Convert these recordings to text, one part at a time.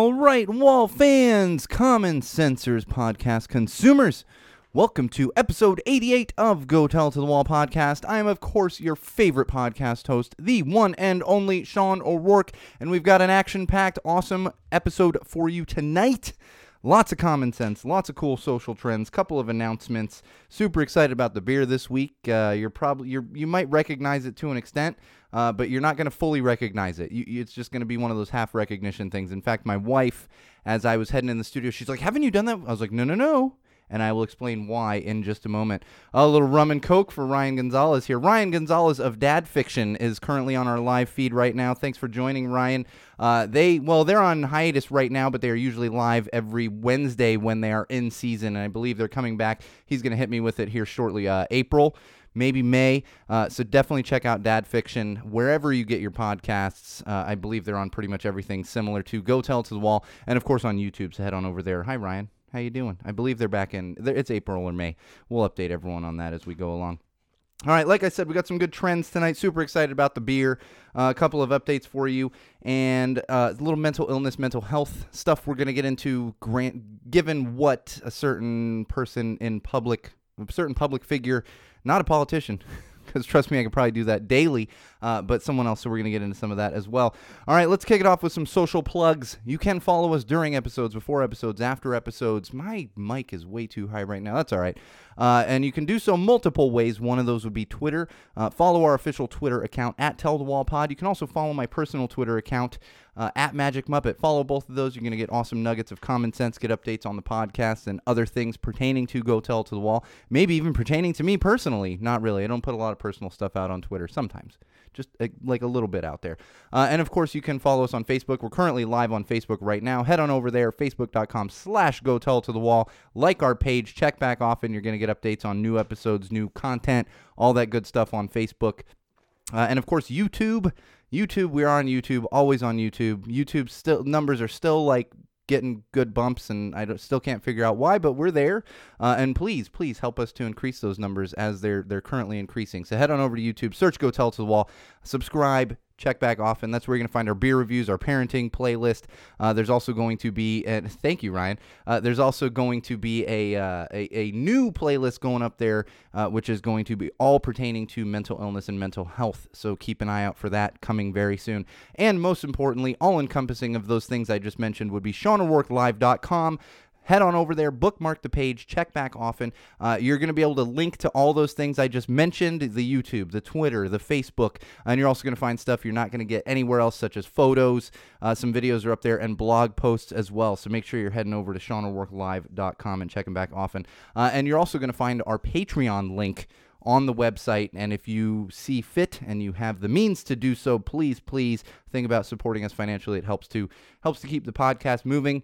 All right, wall fans, common sensors podcast consumers. Welcome to episode 88 of Go Tell to the Wall podcast. I am, of course, your favorite podcast host, the one and only Sean O'Rourke, and we've got an action packed, awesome episode for you tonight. Lots of common sense, lots of cool social trends, couple of announcements. Super excited about the beer this week. Uh, you're probably you're you might recognize it to an extent, uh, but you're not going to fully recognize it. You, you- it's just going to be one of those half recognition things. In fact, my wife, as I was heading in the studio, she's like, "Haven't you done that?" I was like, "No, no, no." And I will explain why in just a moment. A little rum and coke for Ryan Gonzalez here. Ryan Gonzalez of Dad Fiction is currently on our live feed right now. Thanks for joining, Ryan. Uh, they well, they're on hiatus right now, but they are usually live every Wednesday when they are in season, and I believe they're coming back. He's going to hit me with it here shortly, uh, April maybe May. Uh, so definitely check out Dad Fiction wherever you get your podcasts. Uh, I believe they're on pretty much everything similar to Go Tell to the Wall, and of course on YouTube. So head on over there. Hi Ryan, how you doing? I believe they're back in. It's April or May. We'll update everyone on that as we go along. All right, like I said, we got some good trends tonight. Super excited about the beer. Uh, a couple of updates for you, and uh, a little mental illness, mental health stuff. We're gonna get into. Grant, given what a certain person in public, a certain public figure, not a politician. Because trust me, I could probably do that daily, uh, but someone else, so we're going to get into some of that as well. All right, let's kick it off with some social plugs. You can follow us during episodes, before episodes, after episodes. My mic is way too high right now. That's all right. Uh, and you can do so multiple ways. One of those would be Twitter. Uh, follow our official Twitter account at Tell the Wall Pod. You can also follow my personal Twitter account uh, at Magic Muppet. Follow both of those. You're going to get awesome nuggets of common sense, get updates on the podcast and other things pertaining to Go Tell to the Wall. Maybe even pertaining to me personally. Not really. I don't put a lot of personal stuff out on Twitter sometimes. Just uh, like a little bit out there. Uh, and of course, you can follow us on Facebook. We're currently live on Facebook right now. Head on over there, facebook.com slash go tell to the wall. Like our page. Check back often. You're going to get updates on new episodes, new content, all that good stuff on Facebook. Uh, and of course, YouTube. YouTube, we're on YouTube, always on YouTube. YouTube still numbers are still like getting good bumps, and I still can't figure out why, but we're there. Uh, and please, please help us to increase those numbers as they're they're currently increasing. So head on over to YouTube, search "Go Tell It to the Wall," subscribe. Check back often. That's where you're going to find our beer reviews, our parenting playlist. Uh, there's also going to be, and thank you, Ryan. Uh, there's also going to be a, uh, a a new playlist going up there, uh, which is going to be all pertaining to mental illness and mental health. So keep an eye out for that coming very soon. And most importantly, all encompassing of those things I just mentioned would be SeanO'RourkeLive.com. Head on over there, bookmark the page, check back often. Uh, you're going to be able to link to all those things I just mentioned the YouTube, the Twitter, the Facebook, and you're also going to find stuff you're not going to get anywhere else, such as photos. Uh, some videos are up there and blog posts as well. So make sure you're heading over to SeanO'RourkeLive.com and checking back often. Uh, and you're also going to find our Patreon link on the website. And if you see fit and you have the means to do so, please, please think about supporting us financially. It helps to helps to keep the podcast moving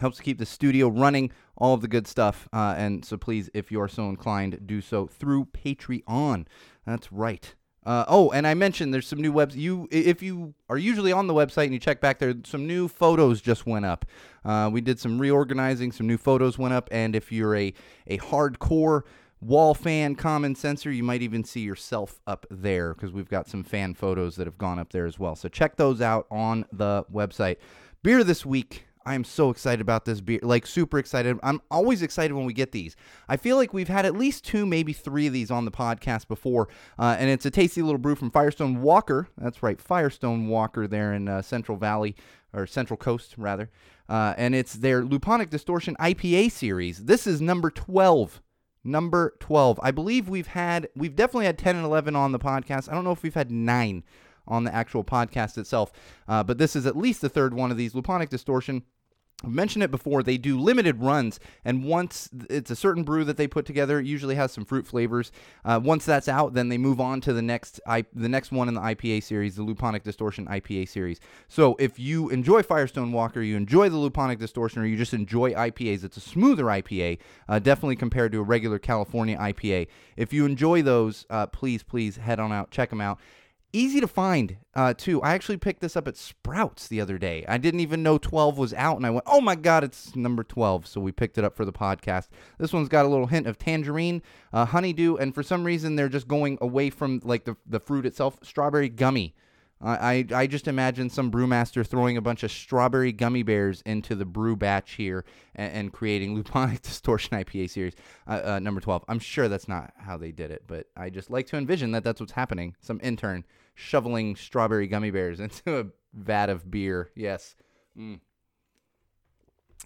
helps keep the studio running, all of the good stuff. Uh, and so please, if you're so inclined, do so through Patreon. That's right. Uh, oh, and I mentioned there's some new webs. You, if you are usually on the website and you check back there, some new photos just went up. Uh, we did some reorganizing, some new photos went up, and if you're a a hardcore wall fan common sensor you might even see yourself up there because we've got some fan photos that have gone up there as well so check those out on the website beer this week I am so excited about this beer, like super excited. I'm always excited when we get these. I feel like we've had at least two, maybe three of these on the podcast before, uh, and it's a tasty little brew from Firestone Walker. That's right, Firestone Walker there in uh, Central Valley or Central Coast rather, uh, and it's their Luponic Distortion IPA series. This is number twelve number 12. I believe we've had, we've definitely had 10 and 11 on the podcast. I don't know if we've had nine on the actual podcast itself, uh, but this is at least the third one of these. Luponic Distortion. I've mentioned it before. They do limited runs, and once it's a certain brew that they put together, it usually has some fruit flavors. Uh, once that's out, then they move on to the next I, the next one in the IPA series, the Luponic Distortion IPA series. So if you enjoy Firestone Walker, you enjoy the Luponic Distortion, or you just enjoy IPAs, it's a smoother IPA, uh, definitely compared to a regular California IPA. If you enjoy those, uh, please please head on out, check them out Easy to find, uh, too. I actually picked this up at Sprouts the other day. I didn't even know 12 was out, and I went, oh my God, it's number 12. So we picked it up for the podcast. This one's got a little hint of tangerine, uh, honeydew, and for some reason, they're just going away from like the, the fruit itself, strawberry gummy. I, I just imagine some brewmaster throwing a bunch of strawberry gummy bears into the brew batch here and, and creating Luponic Distortion IPA series uh, uh, number 12. I'm sure that's not how they did it, but I just like to envision that that's what's happening. Some intern shoveling strawberry gummy bears into a vat of beer. Yes. Mm.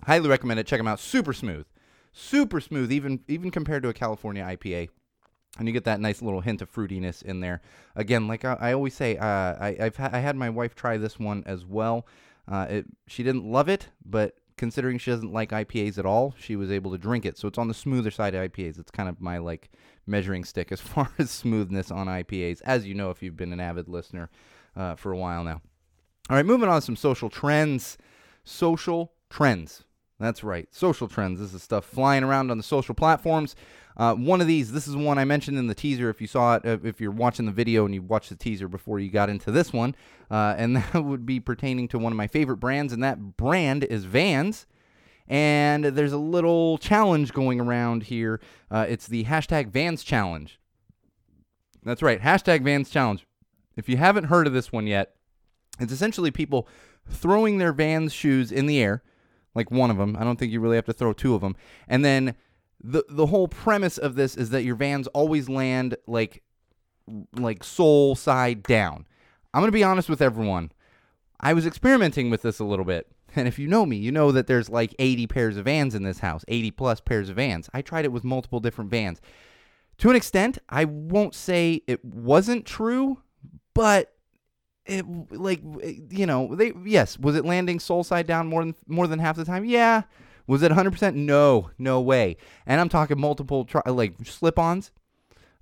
Highly recommend it. Check them out. Super smooth. Super smooth, even even compared to a California IPA and you get that nice little hint of fruitiness in there. Again, like I, I always say, uh, I, I've ha- I had my wife try this one as well. Uh, it, she didn't love it, but considering she doesn't like IPAs at all, she was able to drink it. So it's on the smoother side of IPAs. It's kind of my like measuring stick as far as smoothness on IPAs, as you know if you've been an avid listener uh, for a while now. All right, moving on to some social trends. Social trends. That's right, social trends. This is stuff flying around on the social platforms. Uh, one of these, this is one I mentioned in the teaser. If you saw it, if you're watching the video and you watched the teaser before you got into this one, uh, and that would be pertaining to one of my favorite brands, and that brand is Vans. And there's a little challenge going around here. Uh, it's the hashtag Vans Challenge. That's right, hashtag Vans Challenge. If you haven't heard of this one yet, it's essentially people throwing their Vans shoes in the air, like one of them. I don't think you really have to throw two of them, and then the the whole premise of this is that your vans always land like like sole side down. I'm going to be honest with everyone. I was experimenting with this a little bit. And if you know me, you know that there's like 80 pairs of vans in this house, 80 plus pairs of vans. I tried it with multiple different vans. To an extent, I won't say it wasn't true, but it like you know, they yes, was it landing sole side down more than more than half the time? Yeah. Was it 100%? No, no way. And I'm talking multiple tri- like slip-ons,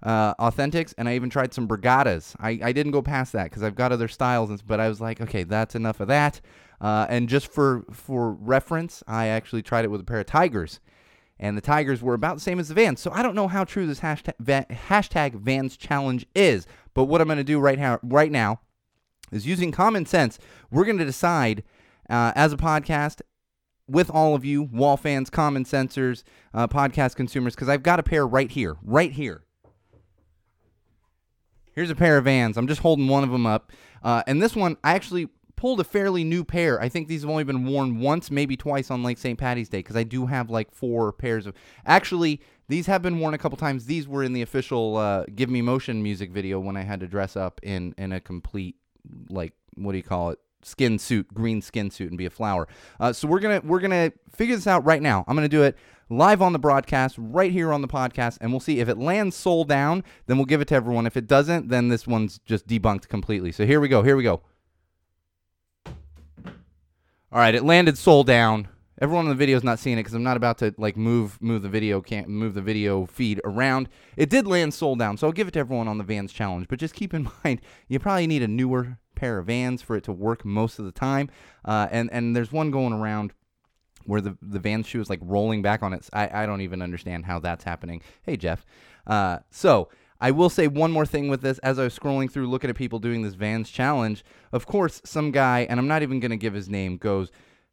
uh, authentics, and I even tried some Brigatas. I, I didn't go past that because I've got other styles, but I was like, okay, that's enough of that. Uh, and just for for reference, I actually tried it with a pair of Tigers, and the Tigers were about the same as the Vans. So I don't know how true this hashtag, hashtag Vans challenge is. But what I'm going to do right now, right now, is using common sense. We're going to decide uh, as a podcast with all of you, wall fans, common sensors, uh, podcast consumers, because I've got a pair right here, right here. Here's a pair of Vans. I'm just holding one of them up. Uh, and this one, I actually pulled a fairly new pair. I think these have only been worn once, maybe twice on like St. Patty's Day, because I do have like four pairs of. Actually, these have been worn a couple times. These were in the official uh, "Give Me Motion" music video when I had to dress up in in a complete like what do you call it skin suit, green skin suit, and be a flower. Uh, so we're gonna we're gonna figure this out right now. I'm gonna do it live on the broadcast, right here on the podcast, and we'll see if it lands sole down. Then we'll give it to everyone. If it doesn't, then this one's just debunked completely. So here we go. Here we go. All right, it landed sole down. Everyone in the video is not seeing it because I'm not about to like move move the video can't move the video feed around. It did land sole down, so I'll give it to everyone on the Vans challenge. But just keep in mind, you probably need a newer pair of Vans for it to work most of the time. Uh, and and there's one going around where the the Vans shoe is like rolling back on its. I I don't even understand how that's happening. Hey Jeff. Uh, so. I will say one more thing with this. As I was scrolling through looking at people doing this Vans challenge, of course, some guy, and I'm not even going to give his name, goes,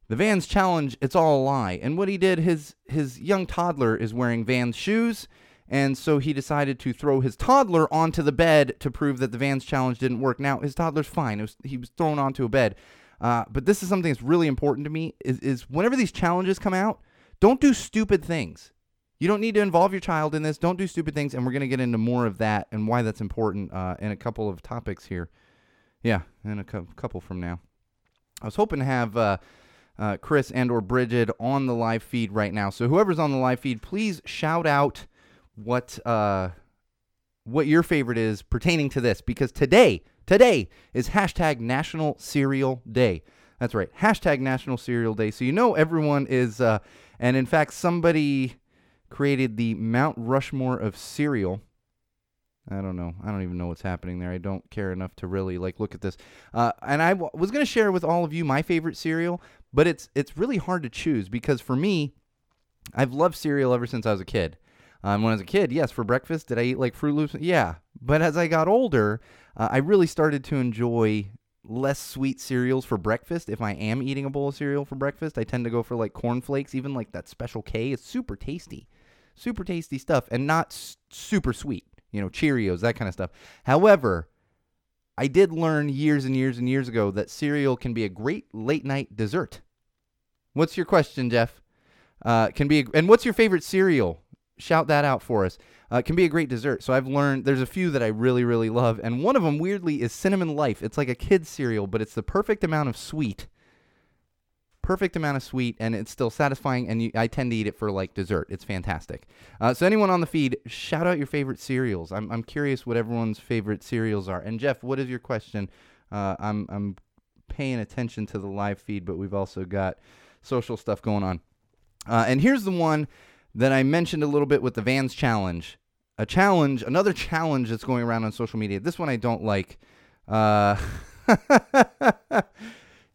the Vans challenge, it's all a lie. And what he did, his his young toddler is wearing Vans shoes, and so he decided to throw his toddler onto the bed to prove that the Vans challenge didn't work. Now his toddler's fine; was, he was thrown onto a bed. Uh, but this is something that's really important to me: is, is whenever these challenges come out, don't do stupid things. You don't need to involve your child in this. Don't do stupid things, and we're gonna get into more of that and why that's important uh, in a couple of topics here. Yeah, in a co- couple from now. I was hoping to have. Uh, uh, Chris and or Bridget on the live feed right now. So whoever's on the live feed, please shout out what uh, what your favorite is pertaining to this because today today is hashtag National Cereal Day. That's right, hashtag National Cereal Day. So you know everyone is, uh, and in fact somebody created the Mount Rushmore of cereal. I don't know. I don't even know what's happening there. I don't care enough to really like look at this. Uh, and I w- was going to share with all of you my favorite cereal, but it's it's really hard to choose because for me, I've loved cereal ever since I was a kid. Um, when I was a kid, yes, for breakfast, did I eat like Froot Loops? Yeah. But as I got older, uh, I really started to enjoy less sweet cereals for breakfast. If I am eating a bowl of cereal for breakfast, I tend to go for like cornflakes, even like that Special K. It's super tasty, super tasty stuff, and not s- super sweet. You know, Cheerios, that kind of stuff. However, I did learn years and years and years ago that cereal can be a great late night dessert. What's your question, Jeff? Uh, can be a, and what's your favorite cereal? Shout that out for us. Uh, it can be a great dessert. So I've learned there's a few that I really really love, and one of them weirdly is cinnamon life. It's like a kid's cereal, but it's the perfect amount of sweet. Perfect amount of sweet, and it's still satisfying. And you, I tend to eat it for like dessert. It's fantastic. Uh, so anyone on the feed, shout out your favorite cereals. I'm I'm curious what everyone's favorite cereals are. And Jeff, what is your question? Uh, I'm I'm paying attention to the live feed, but we've also got social stuff going on. Uh, and here's the one that I mentioned a little bit with the Vans challenge. A challenge, another challenge that's going around on social media. This one I don't like. Uh,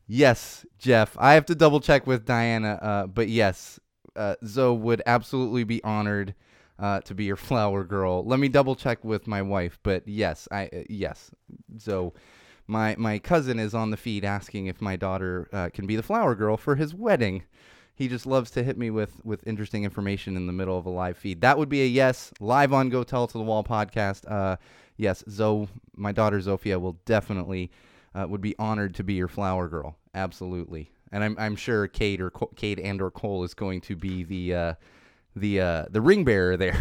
yes, Jeff. I have to double check with Diana, uh, but yes, uh, Zoe would absolutely be honored uh, to be your flower girl. Let me double check with my wife, but yes, I uh, yes, Zoe. My my cousin is on the feed asking if my daughter uh, can be the flower girl for his wedding. He just loves to hit me with with interesting information in the middle of a live feed. That would be a yes. Live on Go Tell to the Wall podcast. Uh, yes, Zoe, my daughter Zofia will definitely uh, would be honored to be your flower girl. Absolutely, and I'm I'm sure Kate or Kate and or Cole is going to be the uh, the uh, the ring bearer there.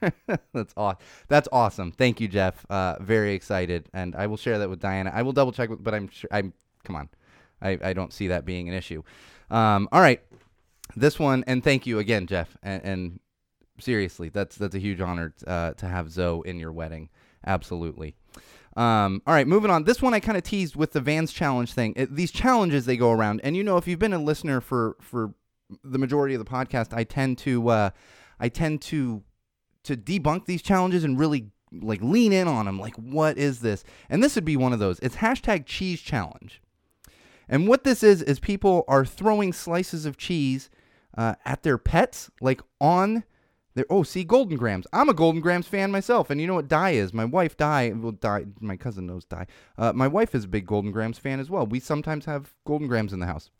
that's aw- That's awesome. Thank you, Jeff. Uh, very excited, and I will share that with Diana. I will double check, but I'm sure. I'm come on. I, I don't see that being an issue. Um, all right, this one, and thank you again, Jeff. And, and seriously, that's that's a huge honor uh, to have Zoe in your wedding. Absolutely. Um, all right, moving on. This one I kind of teased with the Vans challenge thing. It, these challenges they go around, and you know, if you've been a listener for for the majority of the podcast, I tend to uh, I tend to to debunk these challenges and really like lean in on them. Like, what is this? And this would be one of those. It's hashtag cheese challenge. And what this is is people are throwing slices of cheese uh, at their pets, like on their. Oh, see, Golden Grahams. I'm a Golden Grahams fan myself, and you know what Di is. My wife Di, well, Di, my cousin knows Di. Uh, my wife is a big Golden Grahams fan as well. We sometimes have Golden Grahams in the house.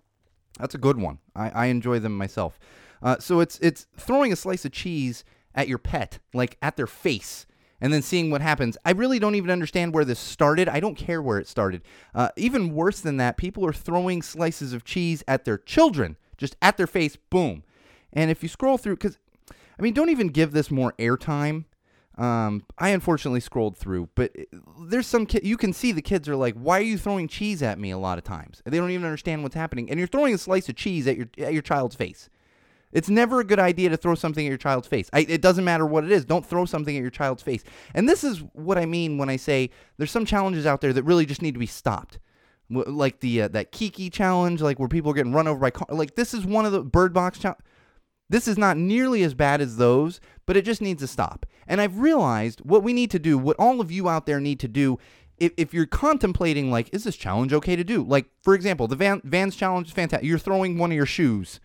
That's a good one. I, I enjoy them myself. Uh, so it's it's throwing a slice of cheese at your pet, like at their face, and then seeing what happens. I really don't even understand where this started. I don't care where it started. Uh, even worse than that, people are throwing slices of cheese at their children, just at their face, boom. And if you scroll through, because I mean, don't even give this more airtime. Um, I unfortunately scrolled through, but there's some kid you can see the kids are like, "Why are you throwing cheese at me?" A lot of times, and they don't even understand what's happening. And you're throwing a slice of cheese at your at your child's face. It's never a good idea to throw something at your child's face. I, it doesn't matter what it is. Don't throw something at your child's face. And this is what I mean when I say there's some challenges out there that really just need to be stopped. Like the uh, that Kiki challenge, like where people are getting run over by car. Like this is one of the Bird Box challenge. This is not nearly as bad as those, but it just needs to stop. And I've realized what we need to do, what all of you out there need to do, if, if you're contemplating, like, is this challenge okay to do? Like, for example, the Van, Vans challenge is fantastic. You're throwing one of your shoes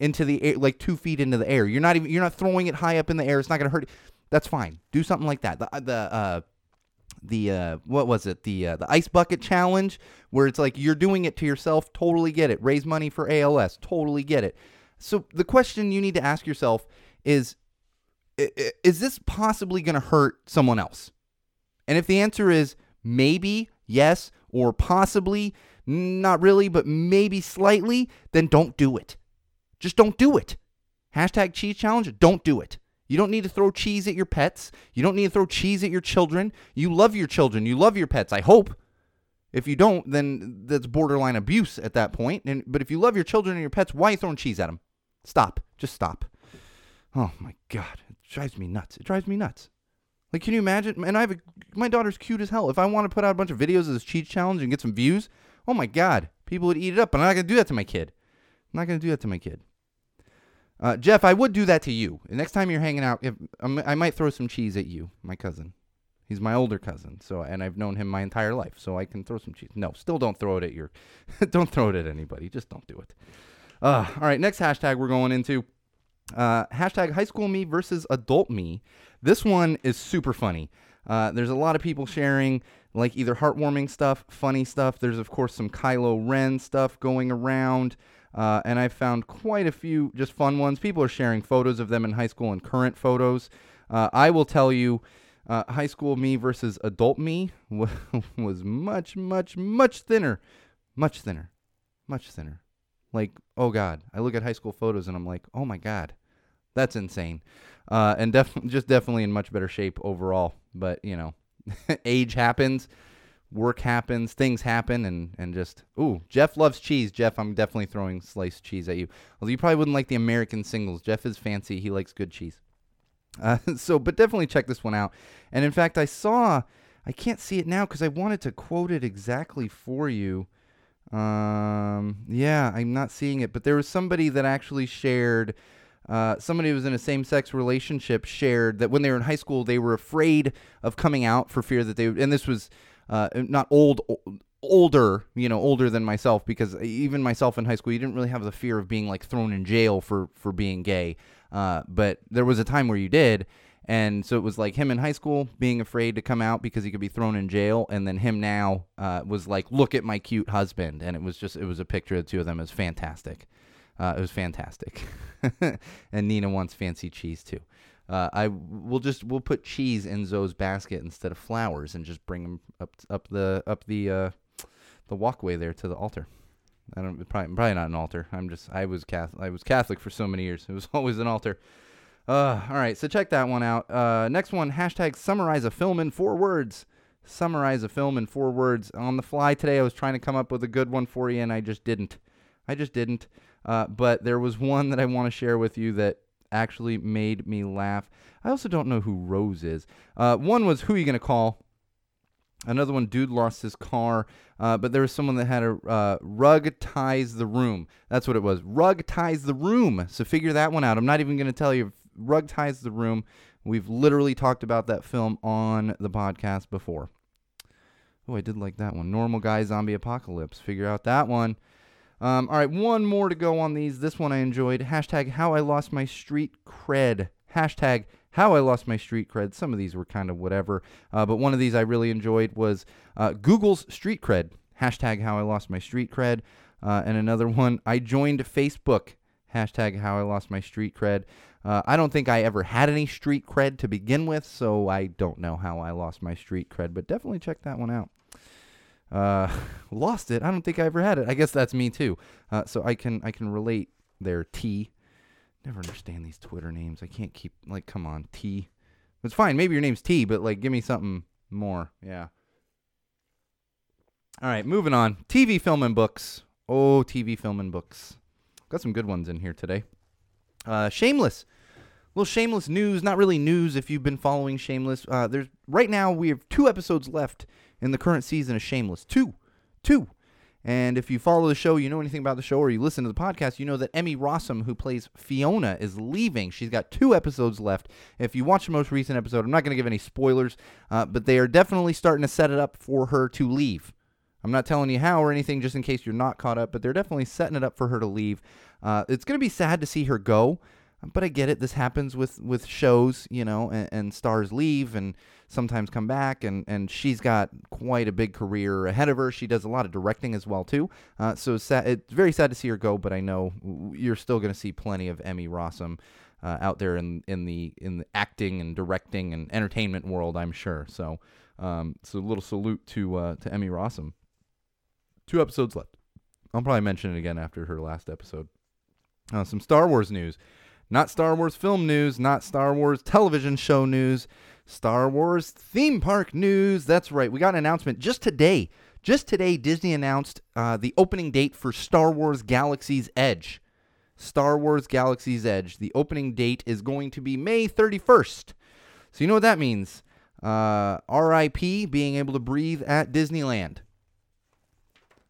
into the air, like two feet into the air. You're not even, you're not throwing it high up in the air. It's not to hurt. That's fine. Do something like that. The, the, uh, the uh, what was it the uh, the ice bucket challenge where it's like you're doing it to yourself totally get it raise money for ALS totally get it so the question you need to ask yourself is is this possibly going to hurt someone else and if the answer is maybe yes or possibly not really but maybe slightly then don't do it just don't do it hashtag cheese challenge don't do it you don't need to throw cheese at your pets. You don't need to throw cheese at your children. You love your children. You love your pets. I hope. If you don't, then that's borderline abuse at that point. And but if you love your children and your pets, why are you throwing cheese at them? Stop. Just stop. Oh my god, it drives me nuts. It drives me nuts. Like, can you imagine? And I have a, my daughter's cute as hell. If I want to put out a bunch of videos of this cheese challenge and get some views, oh my god, people would eat it up. But I'm not gonna do that to my kid. I'm not gonna do that to my kid. Uh, Jeff, I would do that to you. The next time you're hanging out, if, um, I might throw some cheese at you, my cousin. He's my older cousin, so and I've known him my entire life, so I can throw some cheese. No, still don't throw it at your, don't throw it at anybody. Just don't do it. Uh, all right, next hashtag we're going into. Uh, hashtag high school me versus adult me. This one is super funny. Uh, there's a lot of people sharing like either heartwarming stuff, funny stuff. There's of course some Kylo Ren stuff going around. Uh, and I've found quite a few just fun ones. People are sharing photos of them in high school and current photos. Uh, I will tell you, uh, high school me versus adult me wa- was much, much, much thinner. Much thinner. Much thinner. Like, oh God. I look at high school photos and I'm like, oh my God. That's insane. Uh, and def- just definitely in much better shape overall. But, you know, age happens work happens, things happen, and and just ooh, Jeff loves cheese. Jeff, I'm definitely throwing sliced cheese at you. Although you probably wouldn't like the American singles. Jeff is fancy; he likes good cheese. Uh, so, but definitely check this one out. And in fact, I saw, I can't see it now because I wanted to quote it exactly for you. Um, yeah, I'm not seeing it, but there was somebody that actually shared. Uh, somebody who was in a same-sex relationship shared that when they were in high school, they were afraid of coming out for fear that they would. And this was uh, not old, older, you know, older than myself, because even myself in high school, you didn't really have the fear of being like thrown in jail for for being gay. Uh, but there was a time where you did, and so it was like him in high school being afraid to come out because he could be thrown in jail, and then him now uh, was like, "Look at my cute husband," and it was just it was a picture of the two of them. It was fantastic. Uh, it was fantastic. and Nina wants fancy cheese too. Uh, I we'll just we'll put cheese in Zoe's basket instead of flowers and just bring them up up the up the uh, the walkway there to the altar. I don't probably probably not an altar. I'm just I was Catholic. I was Catholic for so many years. It was always an altar. Uh, all right, so check that one out. Uh, next one, hashtag summarize a film in four words. Summarize a film in four words. On the fly today, I was trying to come up with a good one for you, and I just didn't. I just didn't. Uh, but there was one that I want to share with you that actually made me laugh. I also don't know who Rose is. Uh, one was Who You Gonna Call? Another one, Dude Lost His Car. Uh, but there was someone that had a uh, Rug Ties the Room. That's what it was. Rug Ties the Room. So figure that one out. I'm not even going to tell you. Rug Ties the Room. We've literally talked about that film on the podcast before. Oh, I did like that one. Normal Guy Zombie Apocalypse. Figure out that one. Um, all right, one more to go on these. This one I enjoyed. Hashtag how I lost my street cred. Hashtag how I lost my street cred. Some of these were kind of whatever, uh, but one of these I really enjoyed was uh, Google's street cred. Hashtag how I lost my street cred. Uh, and another one, I joined Facebook. Hashtag how I lost my street cred. Uh, I don't think I ever had any street cred to begin with, so I don't know how I lost my street cred, but definitely check that one out. Uh, lost it. I don't think I ever had it. I guess that's me too. Uh, so I can I can relate there. T. Never understand these Twitter names. I can't keep like come on T. It's fine. Maybe your name's T, but like give me something more. Yeah. All right, moving on. TV, film, and books. Oh, TV, film, and books. Got some good ones in here today. Uh, Shameless. little Shameless news. Not really news if you've been following Shameless. Uh, there's right now we have two episodes left in the current season of Shameless. Two, two. And if you follow the show, you know anything about the show, or you listen to the podcast, you know that Emmy Rossum, who plays Fiona, is leaving. She's got two episodes left. If you watch the most recent episode, I'm not going to give any spoilers, uh, but they are definitely starting to set it up for her to leave. I'm not telling you how or anything, just in case you're not caught up, but they're definitely setting it up for her to leave. Uh, it's going to be sad to see her go, but I get it. This happens with with shows, you know, and, and stars leave and sometimes come back, and and she's got quite a big career ahead of her. She does a lot of directing as well too. Uh, so it's, sad, it's very sad to see her go, but I know you're still going to see plenty of Emmy Rossum. Uh, out there in, in the in the acting and directing and entertainment world, I'm sure. So, um, so a little salute to uh, to Emmy Rossum. Two episodes left. I'll probably mention it again after her last episode. Uh, some Star Wars news. Not Star Wars film news, not Star Wars television show news, Star Wars theme park news. That's right. We got an announcement just today. Just today, Disney announced uh, the opening date for Star Wars Galaxy's Edge. Star Wars Galaxy's Edge. The opening date is going to be May 31st. So, you know what that means? Uh, RIP, being able to breathe at Disneyland.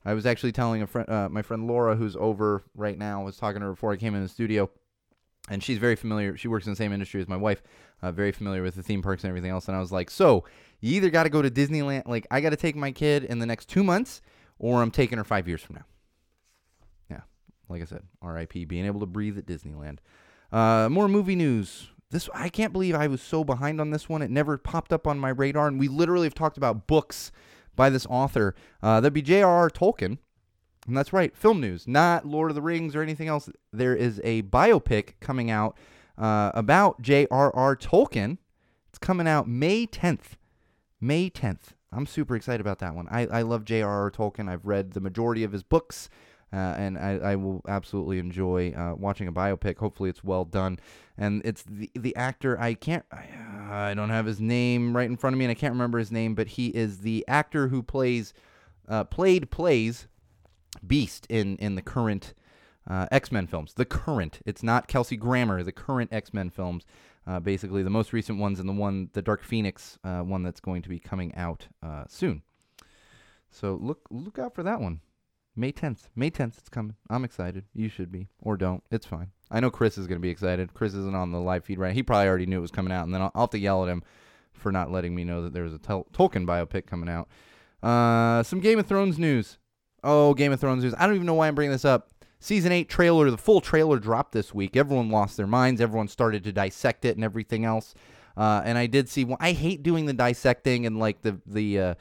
I was actually telling a friend, uh, my friend Laura, who's over right now, was talking to her before I came in the studio, and she's very familiar. She works in the same industry as my wife, uh, very familiar with the theme parks and everything else. And I was like, so you either got to go to Disneyland, like I got to take my kid in the next two months, or I'm taking her five years from now. Yeah, like I said, RIP, being able to breathe at Disneyland. Uh, more movie news. This I can't believe I was so behind on this one. It never popped up on my radar, and we literally have talked about books by this author. Uh, that'd be J.R.R. Tolkien. And that's right, film news, not Lord of the Rings or anything else. There is a biopic coming out uh, about J.R.R. Tolkien. It's coming out May 10th. May 10th. I'm super excited about that one. I, I love J.R.R. Tolkien. I've read the majority of his books, uh, and I, I will absolutely enjoy uh, watching a biopic. Hopefully, it's well done. And it's the the actor. I can't. I, I don't have his name right in front of me, and I can't remember his name. But he is the actor who plays, uh, played plays, Beast in in the current uh, X Men films. The current. It's not Kelsey Grammer. The current X Men films. Uh, basically, the most recent ones and the one, the Dark Phoenix uh, one that's going to be coming out uh, soon. So look look out for that one. May 10th. May 10th, it's coming. I'm excited. You should be. Or don't. It's fine. I know Chris is going to be excited. Chris isn't on the live feed right. He probably already knew it was coming out, and then I'll, I'll have to yell at him for not letting me know that there was a Tol- Tolkien biopic coming out. Uh, some Game of Thrones news. Oh, Game of Thrones news. I don't even know why I'm bringing this up. Season 8 trailer, the full trailer dropped this week. Everyone lost their minds. Everyone started to dissect it and everything else. Uh, and I did see. Well, I hate doing the dissecting and like the the uh,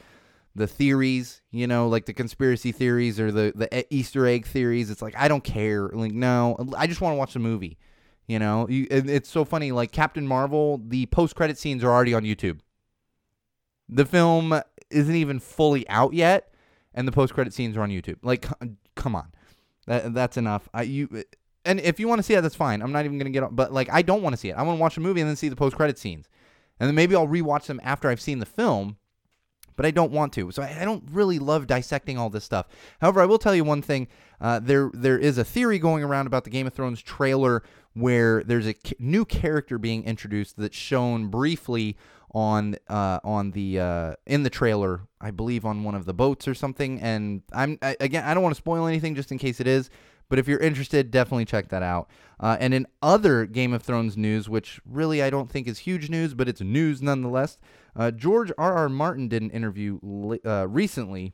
the theories, you know, like the conspiracy theories or the the Easter egg theories. It's like I don't care. Like no, I just want to watch the movie. You know, you, it's so funny. Like Captain Marvel, the post credit scenes are already on YouTube. The film isn't even fully out yet, and the post credit scenes are on YouTube. Like, come on, that that's enough. I you. And if you want to see that, that's fine. I'm not even gonna get on. But like, I don't want to see it. I want to watch the movie and then see the post credit scenes, and then maybe I'll rewatch them after I've seen the film but I don't want to. So I, I don't really love dissecting all this stuff. However, I will tell you one thing. Uh, there there is a theory going around about the Game of Thrones trailer where there's a new character being introduced that's shown briefly on uh, on the uh, in the trailer, I believe on one of the boats or something. And I'm I, again, I don't want to spoil anything just in case it is. But if you're interested, definitely check that out. Uh, and in other Game of Thrones news, which really I don't think is huge news, but it's news nonetheless, uh, George R. R. Martin did an interview uh, recently,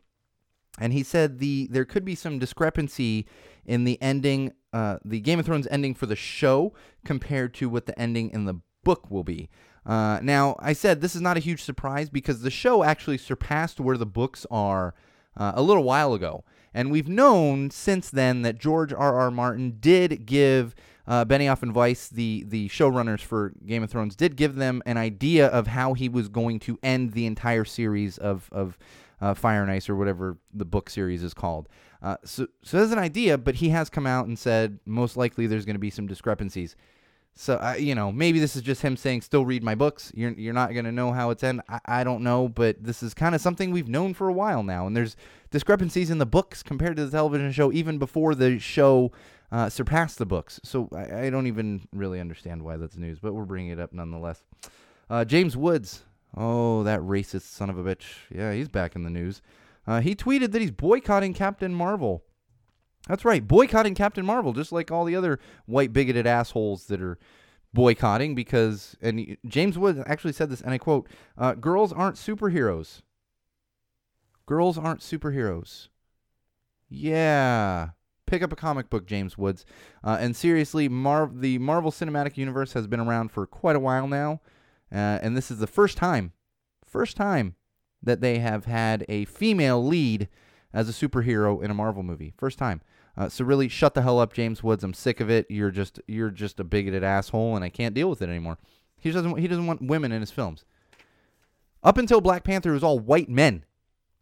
and he said the there could be some discrepancy in the ending, uh, the Game of Thrones ending for the show compared to what the ending in the book will be. Uh, now, I said this is not a huge surprise because the show actually surpassed where the books are uh, a little while ago. And we've known since then that George R. R. Martin did give uh, Benioff and Weiss, the the showrunners for Game of Thrones, did give them an idea of how he was going to end the entire series of of uh, Fire and Ice or whatever the book series is called. Uh, so so there's an idea, but he has come out and said most likely there's going to be some discrepancies. So I, you know, maybe this is just him saying, "Still read my books." You're you're not gonna know how it's end. I, I don't know, but this is kind of something we've known for a while now, and there's discrepancies in the books compared to the television show, even before the show uh, surpassed the books. So I, I don't even really understand why that's news, but we're bringing it up nonetheless. Uh, James Woods, oh that racist son of a bitch, yeah, he's back in the news. Uh, he tweeted that he's boycotting Captain Marvel. That's right, boycotting Captain Marvel, just like all the other white bigoted assholes that are boycotting because, and James Wood actually said this, and I quote, uh, girls aren't superheroes. Girls aren't superheroes. Yeah. Pick up a comic book, James Woods. Uh, and seriously, Mar- the Marvel Cinematic Universe has been around for quite a while now. Uh, and this is the first time, first time that they have had a female lead as a superhero in a Marvel movie. First time. Uh, so really, shut the hell up, James Woods. I'm sick of it. You're just you're just a bigoted asshole, and I can't deal with it anymore. He doesn't he doesn't want women in his films. Up until Black Panther, it was all white men,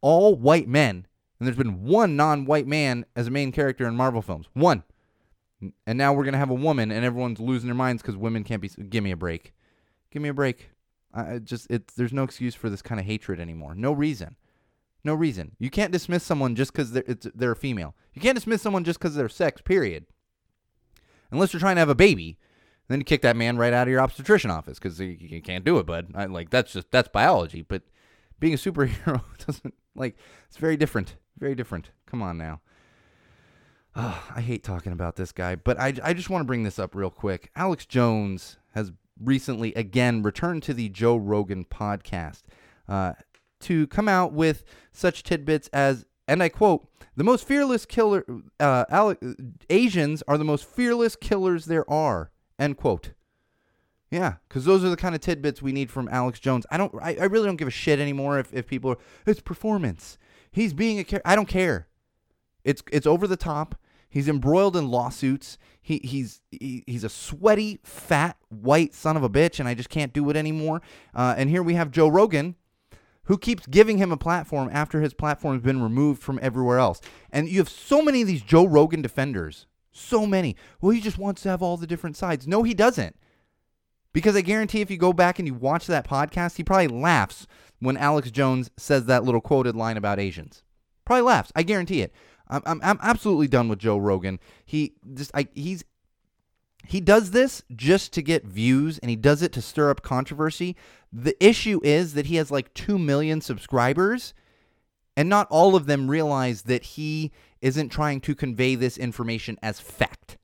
all white men, and there's been one non-white man as a main character in Marvel films. One, and now we're gonna have a woman, and everyone's losing their minds because women can't be. Give me a break. Give me a break. I just it's there's no excuse for this kind of hatred anymore. No reason. No reason. You can't dismiss someone just because they're they're a female. You can't dismiss someone just because they're sex. Period. Unless you're trying to have a baby, then you kick that man right out of your obstetrician office because you, can't do it, bud. I, like that's just that's biology. But being a superhero doesn't like it's very different. Very different. Come on now. Oh, I hate talking about this guy, but I, I just want to bring this up real quick. Alex Jones has recently again returned to the Joe Rogan podcast uh, to come out with such tidbits as, and I quote, the most fearless killer, uh, Ale- Asians are the most fearless killers there are, End quote. Yeah, because those are the kind of tidbits we need from Alex Jones. I don't. I, I really don't give a shit anymore if, if people are. It's performance. He's being a, I don't care. It's it's over the top. He's embroiled in lawsuits. He he's he, he's a sweaty, fat, white son of a bitch, and I just can't do it anymore. Uh, and here we have Joe Rogan, who keeps giving him a platform after his platform's been removed from everywhere else. And you have so many of these Joe Rogan defenders. So many. Well, he just wants to have all the different sides. No, he doesn't. Because I guarantee if you go back and you watch that podcast, he probably laughs when Alex Jones says that little quoted line about Asians. Probably laughs. I guarantee it. I'm, I'm, I'm absolutely done with Joe Rogan. He just I, he's he does this just to get views and he does it to stir up controversy. The issue is that he has like 2 million subscribers and not all of them realize that he isn't trying to convey this information as fact.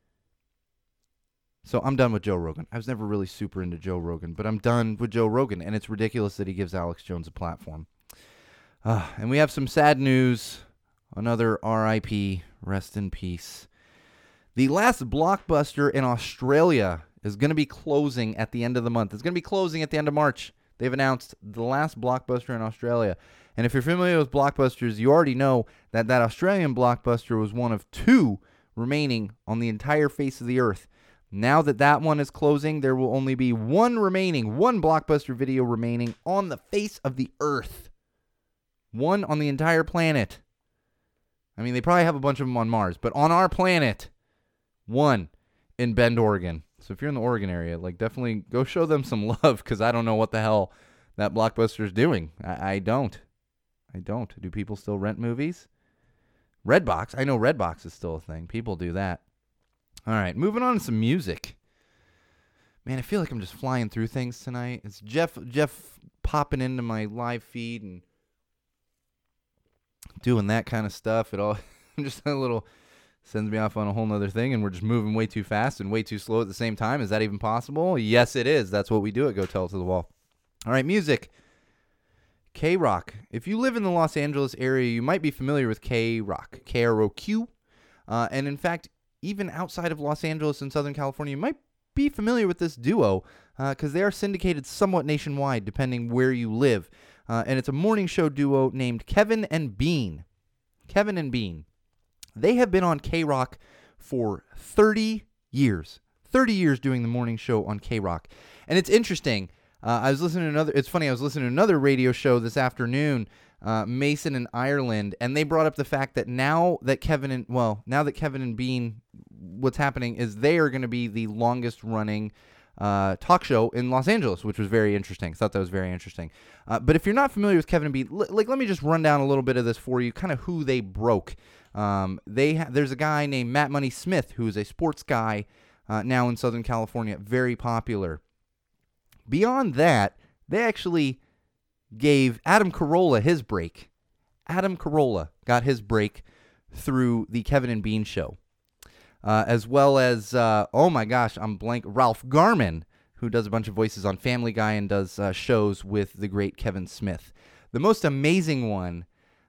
So I'm done with Joe Rogan. I was never really super into Joe Rogan, but I'm done with Joe Rogan, and it's ridiculous that he gives Alex Jones a platform. Uh, and we have some sad news. Another RIP, rest in peace. The last blockbuster in Australia is going to be closing at the end of the month. It's going to be closing at the end of March. They've announced the last blockbuster in Australia. And if you're familiar with blockbusters, you already know that that Australian blockbuster was one of two remaining on the entire face of the earth. Now that that one is closing, there will only be one remaining, one blockbuster video remaining on the face of the earth. One on the entire planet. I mean, they probably have a bunch of them on Mars, but on our planet, one in Bend, Oregon. So if you're in the Oregon area, like definitely go show them some love because I don't know what the hell that blockbuster is doing. I, I don't. I don't. Do people still rent movies? Redbox. I know Redbox is still a thing. People do that. All right, moving on to some music. Man, I feel like I'm just flying through things tonight. It's Jeff Jeff popping into my live feed and doing that kind of stuff. It all I'm just a little sends me off on a whole nother thing and we're just moving way too fast and way too slow at the same time. Is that even possible? Yes, it is. That's what we do at Go Tell It to the Wall. All right, music. K Rock. If you live in the Los Angeles area, you might be familiar with K Rock, K R O Q. Uh, and in fact, even outside of Los Angeles and Southern California, you might be familiar with this duo because they are syndicated somewhat nationwide, depending where you live. Uh, and it's a morning show duo named Kevin and Bean. Kevin and Bean. They have been on K Rock for 30 years. 30 years doing the morning show on K Rock. And it's interesting. Uh, I was listening to another, it's funny, I was listening to another radio show this afternoon, uh, Mason and Ireland, and they brought up the fact that now that Kevin and, well, now that Kevin and Bean, what's happening is they are going to be the longest running uh, talk show in Los Angeles, which was very interesting. I thought that was very interesting. Uh, but if you're not familiar with Kevin and Bean, l- like let me just run down a little bit of this for you, kind of who they broke. Um, they ha- there's a guy named Matt Money Smith who is a sports guy uh, now in Southern California, very popular. Beyond that, they actually gave Adam Carolla his break. Adam Carolla got his break through the Kevin and Bean show, uh, as well as uh, oh my gosh, I'm blank. Ralph Garman, who does a bunch of voices on Family Guy and does uh, shows with the great Kevin Smith. The most amazing one,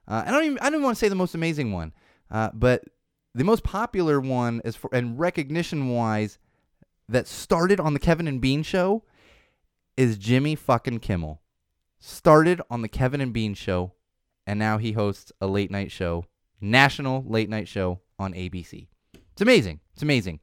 uh, I don't even I don't want to say the most amazing one, uh, but the most popular one is for and recognition wise that started on the Kevin and Bean show is Jimmy fucking Kimmel. Started on the Kevin and Bean show, and now he hosts a late night show, national late night show on ABC. It's amazing. It's amazing.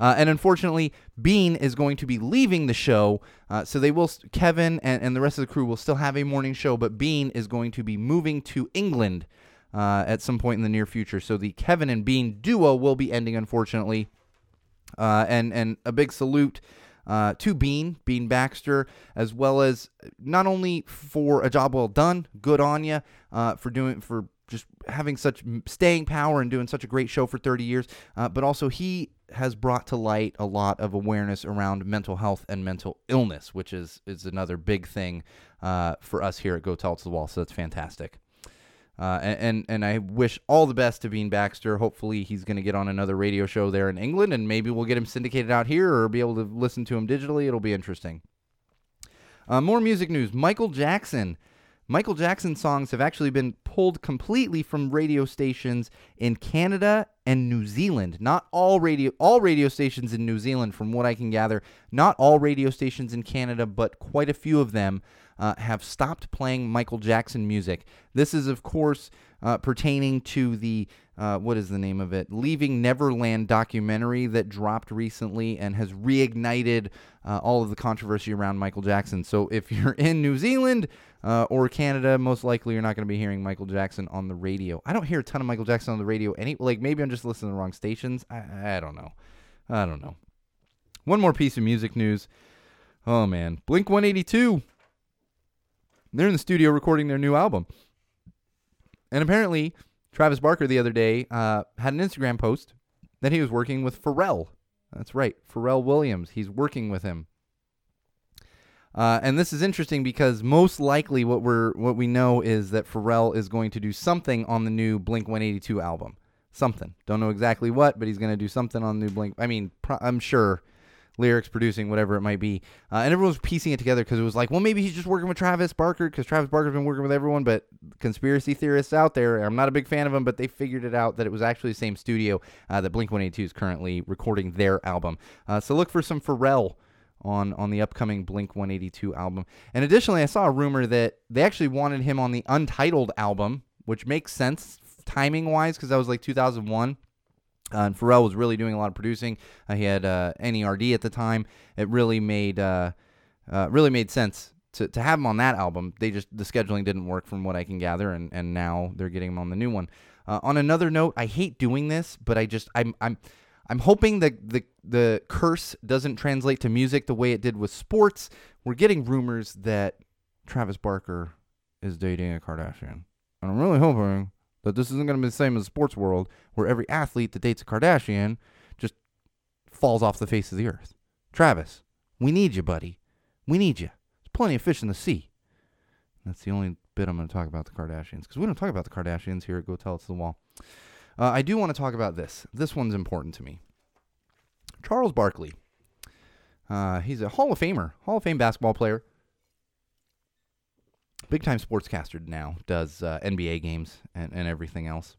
Uh, and unfortunately, Bean is going to be leaving the show, uh, so they will. Kevin and, and the rest of the crew will still have a morning show, but Bean is going to be moving to England uh, at some point in the near future. So the Kevin and Bean duo will be ending, unfortunately. Uh, and and a big salute uh, to Bean, Bean Baxter, as well as not only for a job well done, good on you uh, for doing for just having such staying power and doing such a great show for 30 years, uh, but also he has brought to light a lot of awareness around mental health and mental illness, which is is another big thing uh, for us here at Go Tell It to the Wall. So that's fantastic. Uh, and, and I wish all the best to Bean Baxter. Hopefully, he's going to get on another radio show there in England, and maybe we'll get him syndicated out here or be able to listen to him digitally. It'll be interesting. Uh, more music news: Michael Jackson. Michael Jackson songs have actually been pulled completely from radio stations in Canada and New Zealand. Not all radio all radio stations in New Zealand from what I can gather, not all radio stations in Canada, but quite a few of them uh, have stopped playing Michael Jackson music. This is of course uh, pertaining to the uh, what is the name of it? Leaving Neverland documentary that dropped recently and has reignited uh, all of the controversy around Michael Jackson. So if you're in New Zealand uh, or Canada, most likely you're not going to be hearing Michael Jackson on the radio. I don't hear a ton of Michael Jackson on the radio. Any like maybe I'm just listening to the wrong stations. I, I don't know. I don't know. One more piece of music news. Oh man, Blink 182. They're in the studio recording their new album. And apparently, Travis Barker the other day uh, had an Instagram post that he was working with Pharrell. That's right, Pharrell Williams. He's working with him. Uh, and this is interesting because most likely what we're what we know is that Pharrell is going to do something on the new Blink 182 album. Something. Don't know exactly what, but he's going to do something on the new Blink. I mean, I'm sure lyrics, producing, whatever it might be. Uh, and everyone was piecing it together because it was like, well, maybe he's just working with Travis Barker because Travis Barker's been working with everyone. But conspiracy theorists out there, I'm not a big fan of them, but they figured it out that it was actually the same studio uh, that Blink 182 is currently recording their album. Uh, so look for some Pharrell. On, on the upcoming Blink 182 album. And additionally, I saw a rumor that they actually wanted him on the Untitled album, which makes sense timing wise because that was like 2001. Uh, and Pharrell was really doing a lot of producing. Uh, he had uh, NERD at the time. It really made uh, uh, really made sense to, to have him on that album. They just the scheduling didn't work from what I can gather, and, and now they're getting him on the new one. Uh, on another note, I hate doing this, but I just I'm I'm I'm hoping that the the curse doesn't translate to music the way it did with sports. We're getting rumors that Travis Barker is dating a Kardashian, and I'm really hoping that this isn't going to be the same as the sports world where every athlete that dates a Kardashian just falls off the face of the earth. Travis, we need you, buddy. We need you. There's plenty of fish in the sea. That's the only bit I'm going to talk about the Kardashians because we don't talk about the Kardashians here at Go Tell It to the Wall. Uh, I do want to talk about this. This one's important to me. Charles Barkley. Uh, he's a Hall of Famer, Hall of Fame basketball player big time sportscaster now, does uh, NBA games and, and everything else.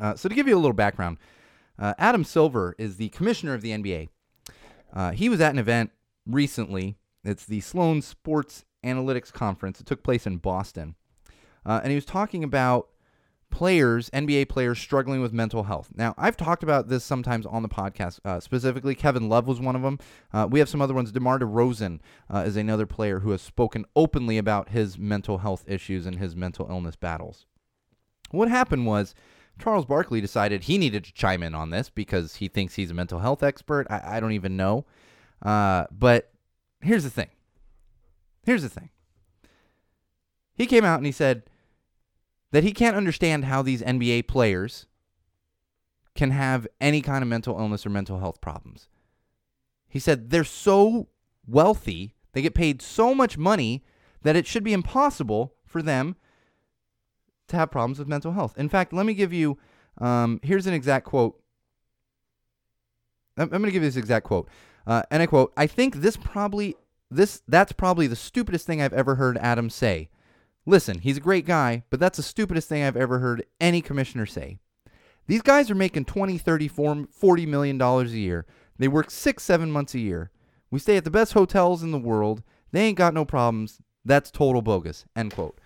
Uh, so, to give you a little background, uh, Adam Silver is the commissioner of the NBA. Uh, he was at an event recently. It's the Sloan Sports Analytics Conference. It took place in Boston. Uh, and he was talking about players, NBA players, struggling with mental health. Now, I've talked about this sometimes on the podcast. Uh, specifically, Kevin Love was one of them. Uh, we have some other ones. DeMar DeRozan uh, is another player who has spoken openly about his mental health issues and his mental illness battles. What happened was Charles Barkley decided he needed to chime in on this because he thinks he's a mental health expert. I, I don't even know. Uh, but here's the thing. Here's the thing. He came out and he said, that he can't understand how these NBA players can have any kind of mental illness or mental health problems. He said they're so wealthy, they get paid so much money that it should be impossible for them to have problems with mental health. In fact, let me give you um, here's an exact quote. I'm, going to give you this exact quote, uh, and I quote: "I think this probably this that's probably the stupidest thing I've ever heard Adam say." Listen, he's a great guy, but that's the stupidest thing I've ever heard any commissioner say. These guys are making 20, 30, 40 million dollars a year. They work 6, 7 months a year. We stay at the best hotels in the world. They ain't got no problems. That's total bogus. End quote.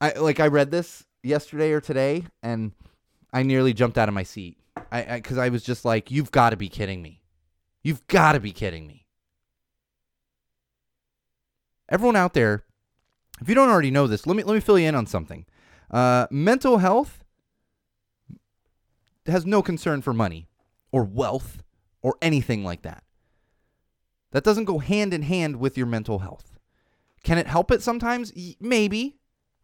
I like I read this yesterday or today and I nearly jumped out of my seat. I, I cuz I was just like you've got to be kidding me. You've got to be kidding me. Everyone out there if you don't already know this, let me let me fill you in on something. Uh, mental health has no concern for money or wealth or anything like that. That doesn't go hand in hand with your mental health. Can it help it sometimes? Maybe.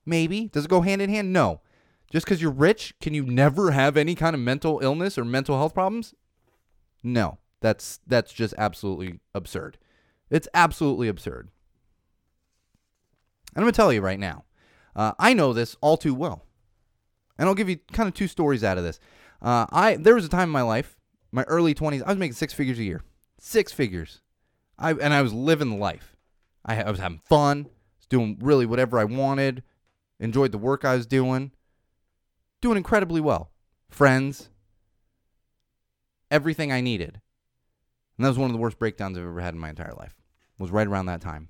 Maybe. Does it go hand in hand? No. Just because you're rich, can you never have any kind of mental illness or mental health problems? No. That's that's just absolutely absurd. It's absolutely absurd. And I'm going to tell you right now, uh, I know this all too well. And I'll give you kind of two stories out of this. Uh, I There was a time in my life, my early 20s, I was making six figures a year. Six figures. I And I was living life. I, I was having fun, was doing really whatever I wanted, enjoyed the work I was doing, doing incredibly well. Friends, everything I needed. And that was one of the worst breakdowns I've ever had in my entire life. Was right around that time.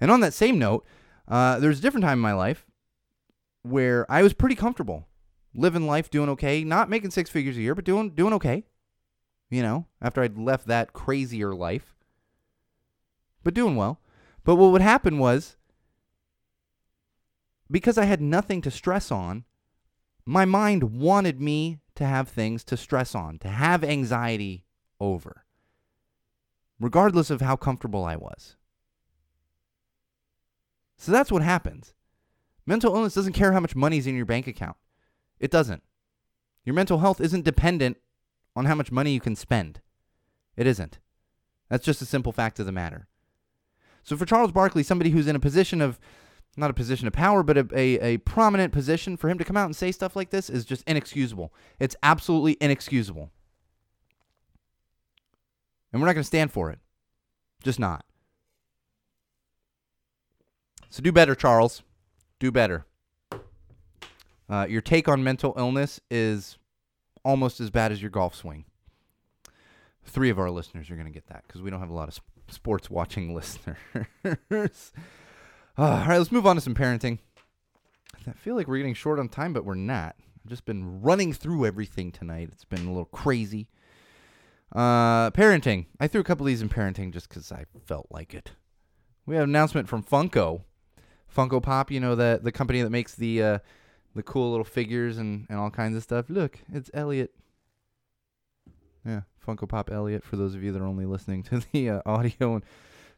And on that same note, uh, there's a different time in my life where I was pretty comfortable, living life, doing okay, not making six figures a year, but doing doing okay. You know, after I'd left that crazier life, but doing well. But what would happen was because I had nothing to stress on, my mind wanted me to have things to stress on, to have anxiety over, regardless of how comfortable I was. So that's what happens. Mental illness doesn't care how much money's in your bank account. It doesn't. Your mental health isn't dependent on how much money you can spend. It isn't. That's just a simple fact of the matter. So for Charles Barkley, somebody who's in a position of not a position of power, but a, a, a, prominent position, for him to come out and say stuff like this is just inexcusable. It's absolutely inexcusable. And we're not going to stand for it. Just not. So do better, Charles. Do better. Uh, your take on mental illness is almost as bad as your golf swing. Three of our listeners are going to get that because we don't have a lot of sp- sports watching listeners. Uh, all right, let's move on to some parenting. I feel like we're getting short on time, but we're not. I've just been running through everything tonight. It's been a little crazy. Uh, parenting. I threw a couple of these in parenting just because I felt like it. We have an announcement from Funko. Funko Pop, you know, the, the company that makes the uh, the cool little figures and, and all kinds of stuff. Look, it's Elliot. Yeah, Funko Pop Elliot for those of you that are only listening to the uh, audio. And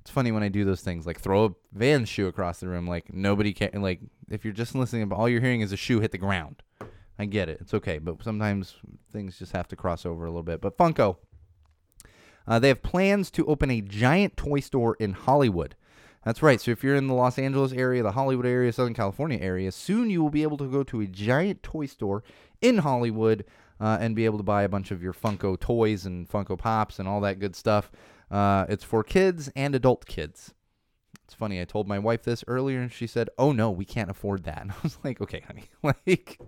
it's funny when I do those things, like throw a Vans shoe across the room. Like nobody can. Like if you're just listening, but all you're hearing is a shoe hit the ground. I get it. It's okay, but sometimes things just have to cross over a little bit. But Funko, uh, they have plans to open a giant toy store in Hollywood. That's right. So if you're in the Los Angeles area, the Hollywood area, Southern California area, soon you will be able to go to a giant toy store in Hollywood uh, and be able to buy a bunch of your Funko toys and Funko Pops and all that good stuff. Uh, it's for kids and adult kids. It's funny. I told my wife this earlier, and she said, "Oh no, we can't afford that." And I was like, "Okay, honey, like."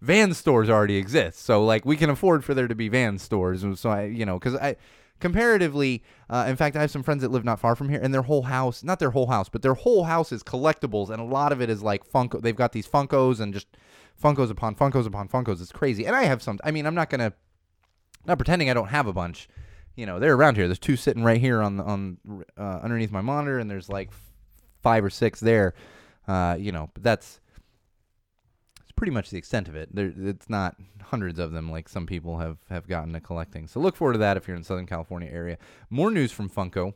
Vans stores already exist so like we can afford for there to be Vans stores and so i you know because i comparatively uh, in fact i have some friends that live not far from here and their whole house not their whole house but their whole house is collectibles and a lot of it is like funko they've got these funkos and just funkos upon funkos upon funkos. It's crazy. And i have some i mean i'm not gonna not pretending i don't have a bunch. You know they're around here. There's two sitting right here on on uh, underneath my monitor and there's like five or six there. Uh, you know but that's pretty much the extent of it. There, it's not hundreds of them like some people have have gotten to collecting. So look forward to that if you're in Southern California area. More news from Funko.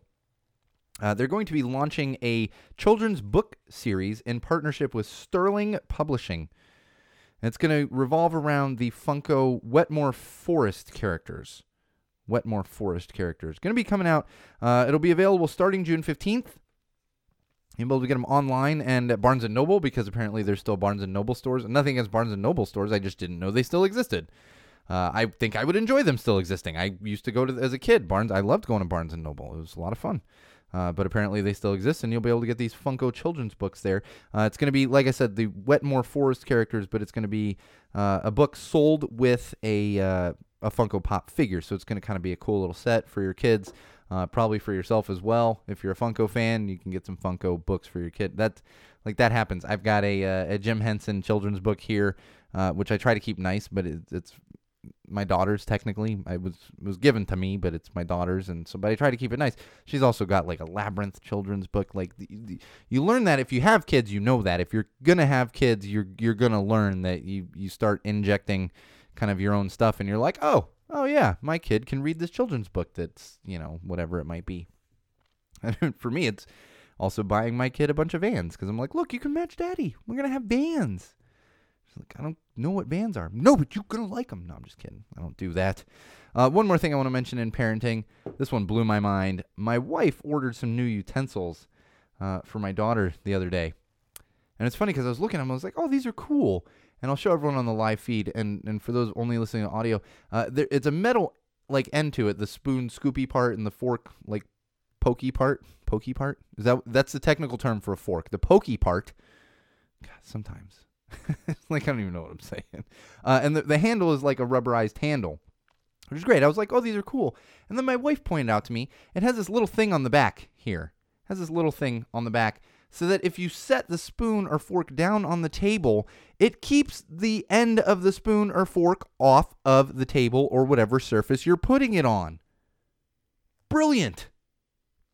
Uh, they're going to be launching a children's book series in partnership with Sterling Publishing. And it's going to revolve around the Funko Wetmore Forest characters. Wetmore Forest characters. Going to be coming out. Uh, it'll be available starting June 15th. You'll be able to get them online and at Barnes and Noble because apparently there's still Barnes and Noble stores. Nothing against Barnes and Noble stores. I just didn't know they still existed. Uh, I think I would enjoy them still existing. I used to go to as a kid Barnes. I loved going to Barnes and Noble. It was a lot of fun. Uh, but apparently they still exist, and you'll be able to get these Funko children's books there. Uh, it's going to be, like I said, the Wetmore Forest characters, but it's going to be uh, a book sold with a uh, a Funko Pop figure. So it's going to kind of be a cool little set for your kids, uh, probably for yourself as well. If you're a Funko fan, you can get some Funko books for your kid. That like that happens. I've got a uh, a Jim Henson children's book here, uh, which I try to keep nice, but it, it's my daughter's technically. I was it was given to me, but it's my daughter's, and so but I try to keep it nice. She's also got like a labyrinth children's book. Like the, the, you learn that if you have kids, you know that if you're gonna have kids, you're you're gonna learn that you you start injecting kind of your own stuff, and you're like, oh oh yeah, my kid can read this children's book. That's you know whatever it might be. And for me, it's also buying my kid a bunch of vans because I'm like, look, you can match daddy. We're gonna have vans. She's like, I don't know what vans are. No, but you're gonna like them. No, I'm just kidding. I don't do that. Uh, one more thing I want to mention in parenting. This one blew my mind. My wife ordered some new utensils uh, for my daughter the other day, and it's funny because I was looking at them. I was like, oh, these are cool. And I'll show everyone on the live feed. And and for those only listening to audio, uh, there, it's a metal like end to it. The spoon scoopy part and the fork like pokey part. Pokey part is that that's the technical term for a fork. The pokey part God, sometimes. like I don't even know what I'm saying. Uh, and the, the handle is like a rubberized handle, which is great. I was like, oh, these are cool. And then my wife pointed out to me it has this little thing on the back here. It has this little thing on the back so that if you set the spoon or fork down on the table, it keeps the end of the spoon or fork off of the table or whatever surface you're putting it on. Brilliant.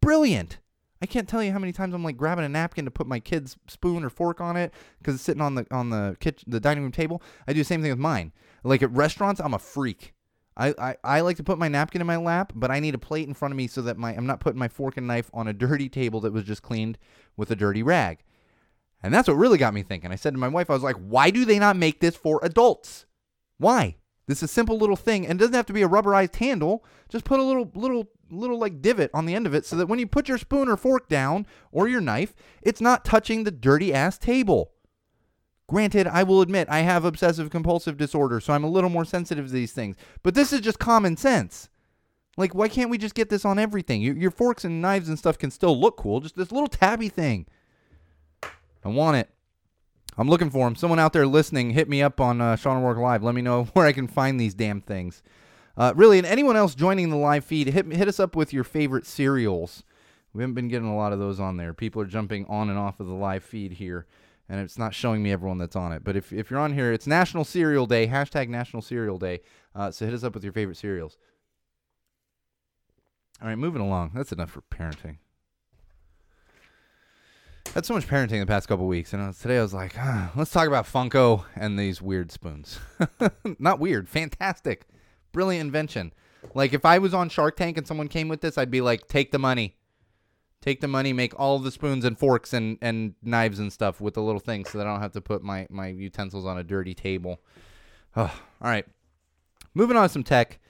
Brilliant. I can't tell you how many times I'm like grabbing a napkin to put my kid's spoon or fork on it because it's sitting on the on the kitchen, the dining room table. I do the same thing with mine. Like at restaurants, I'm a freak. I, I, I like to put my napkin in my lap, but I need a plate in front of me so that my I'm not putting my fork and knife on a dirty table that was just cleaned with a dirty rag. And that's what really got me thinking. I said to my wife, I was like, why do they not make this for adults? Why? This is a simple little thing and it doesn't have to be a rubberized handle. Just put a little little little like divot on the end of it so that when you put your spoon or fork down or your knife, it's not touching the dirty ass table. Granted, I will admit I have obsessive compulsive disorder, so I'm a little more sensitive to these things. But this is just common sense. Like, why can't we just get this on everything? Your, your forks and knives and stuff can still look cool. Just this little tabby thing. I want it. I'm looking for them. Someone out there listening, hit me up on uh, Sean O'Rourke Live. Let me know where I can find these damn things. Uh, really, and anyone else joining the live feed, hit, hit us up with your favorite cereals. We haven't been getting a lot of those on there. People are jumping on and off of the live feed here, and it's not showing me everyone that's on it. But if, if you're on here, it's National Cereal Day, hashtag National Cereal Day. Uh, so hit us up with your favorite cereals. All right, moving along. That's enough for parenting. Had so much parenting the past couple weeks, and today I was like, ah, let's talk about Funko and these weird spoons. Not weird, fantastic, brilliant invention. Like if I was on Shark Tank and someone came with this, I'd be like, take the money, take the money, make all the spoons and forks and, and knives and stuff with the little thing, so that I don't have to put my my utensils on a dirty table. Oh, all right, moving on to some tech.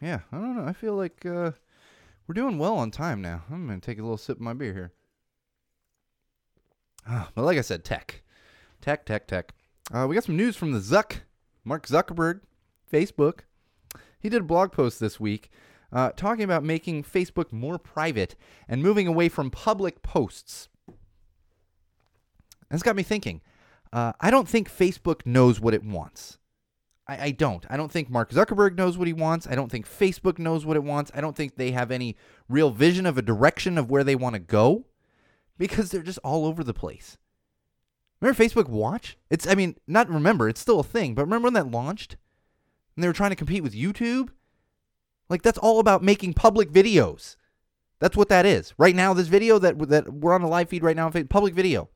Yeah, I don't know. I feel like uh, we're doing well on time now. I'm gonna take a little sip of my beer here. Ah, but like I said, tech, tech, tech, tech. Uh, we got some news from the Zuck, Mark Zuckerberg, Facebook. He did a blog post this week uh, talking about making Facebook more private and moving away from public posts. That's got me thinking. Uh, I don't think Facebook knows what it wants. I, I don't. I don't think Mark Zuckerberg knows what he wants. I don't think Facebook knows what it wants. I don't think they have any real vision of a direction of where they want to go because they're just all over the place. Remember Facebook Watch? It's I mean, not remember, it's still a thing, but remember when that launched? And they were trying to compete with YouTube? Like that's all about making public videos. That's what that is. Right now this video that that we're on the live feed right now, public video.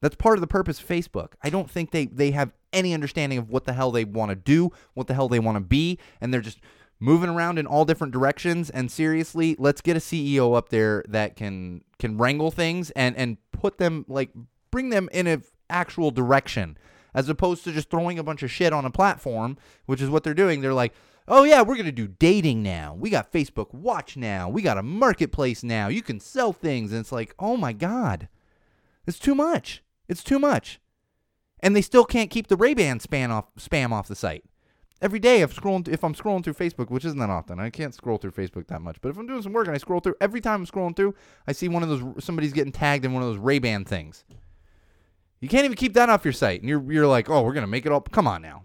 That's part of the purpose of Facebook. I don't think they they have any understanding of what the hell they want to do, what the hell they want to be, and they're just moving around in all different directions and seriously, let's get a CEO up there that can can wrangle things and and put them like bring them in an actual direction as opposed to just throwing a bunch of shit on a platform, which is what they're doing. They're like, "Oh yeah, we're to do dating now. We got Facebook Watch now. We got a marketplace now. You can sell things." And it's like, "Oh my god. It's too much. It's too much." And they still can't keep the Ray-Ban spam off spam off the site. Every day, if scrolling, if I'm scrolling through Facebook, which isn't that often, I can't scroll through Facebook that much. But if I'm doing some work and I scroll through, every time I'm scrolling through, I see one of those somebody's getting tagged in one of those Ray Ban things. You can't even keep that off your site, and you're you're like, oh, we're gonna make it all. Come on now,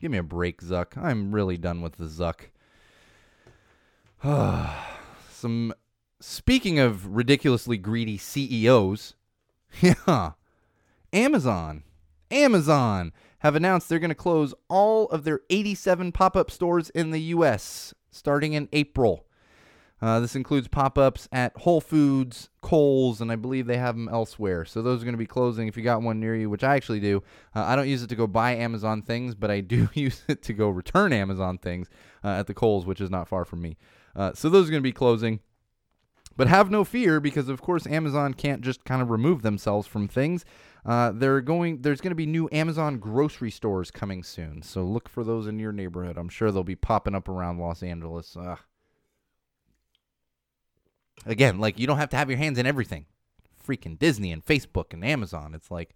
give me a break, Zuck. I'm really done with the Zuck. some speaking of ridiculously greedy CEOs, yeah, Amazon, Amazon have announced they're going to close all of their 87 pop up stores in the U.S. starting in April. Uh, this includes pop ups at Whole Foods, Kohl's, and I believe they have them elsewhere. So those are going to be closing if you got one near you, which I actually do. Uh, I don't use it to go buy Amazon things, but I do use it to go return Amazon things uh, at the Kohl's, which is not far from me. Uh, so those are going to be closing. But have no fear because, of course, Amazon can't just kind of remove themselves from things. Uh, they're going. There's going to be new Amazon grocery stores coming soon, so look for those in your neighborhood. I'm sure they'll be popping up around Los Angeles. Again, like you don't have to have your hands in everything. Freaking Disney and Facebook and Amazon. It's like,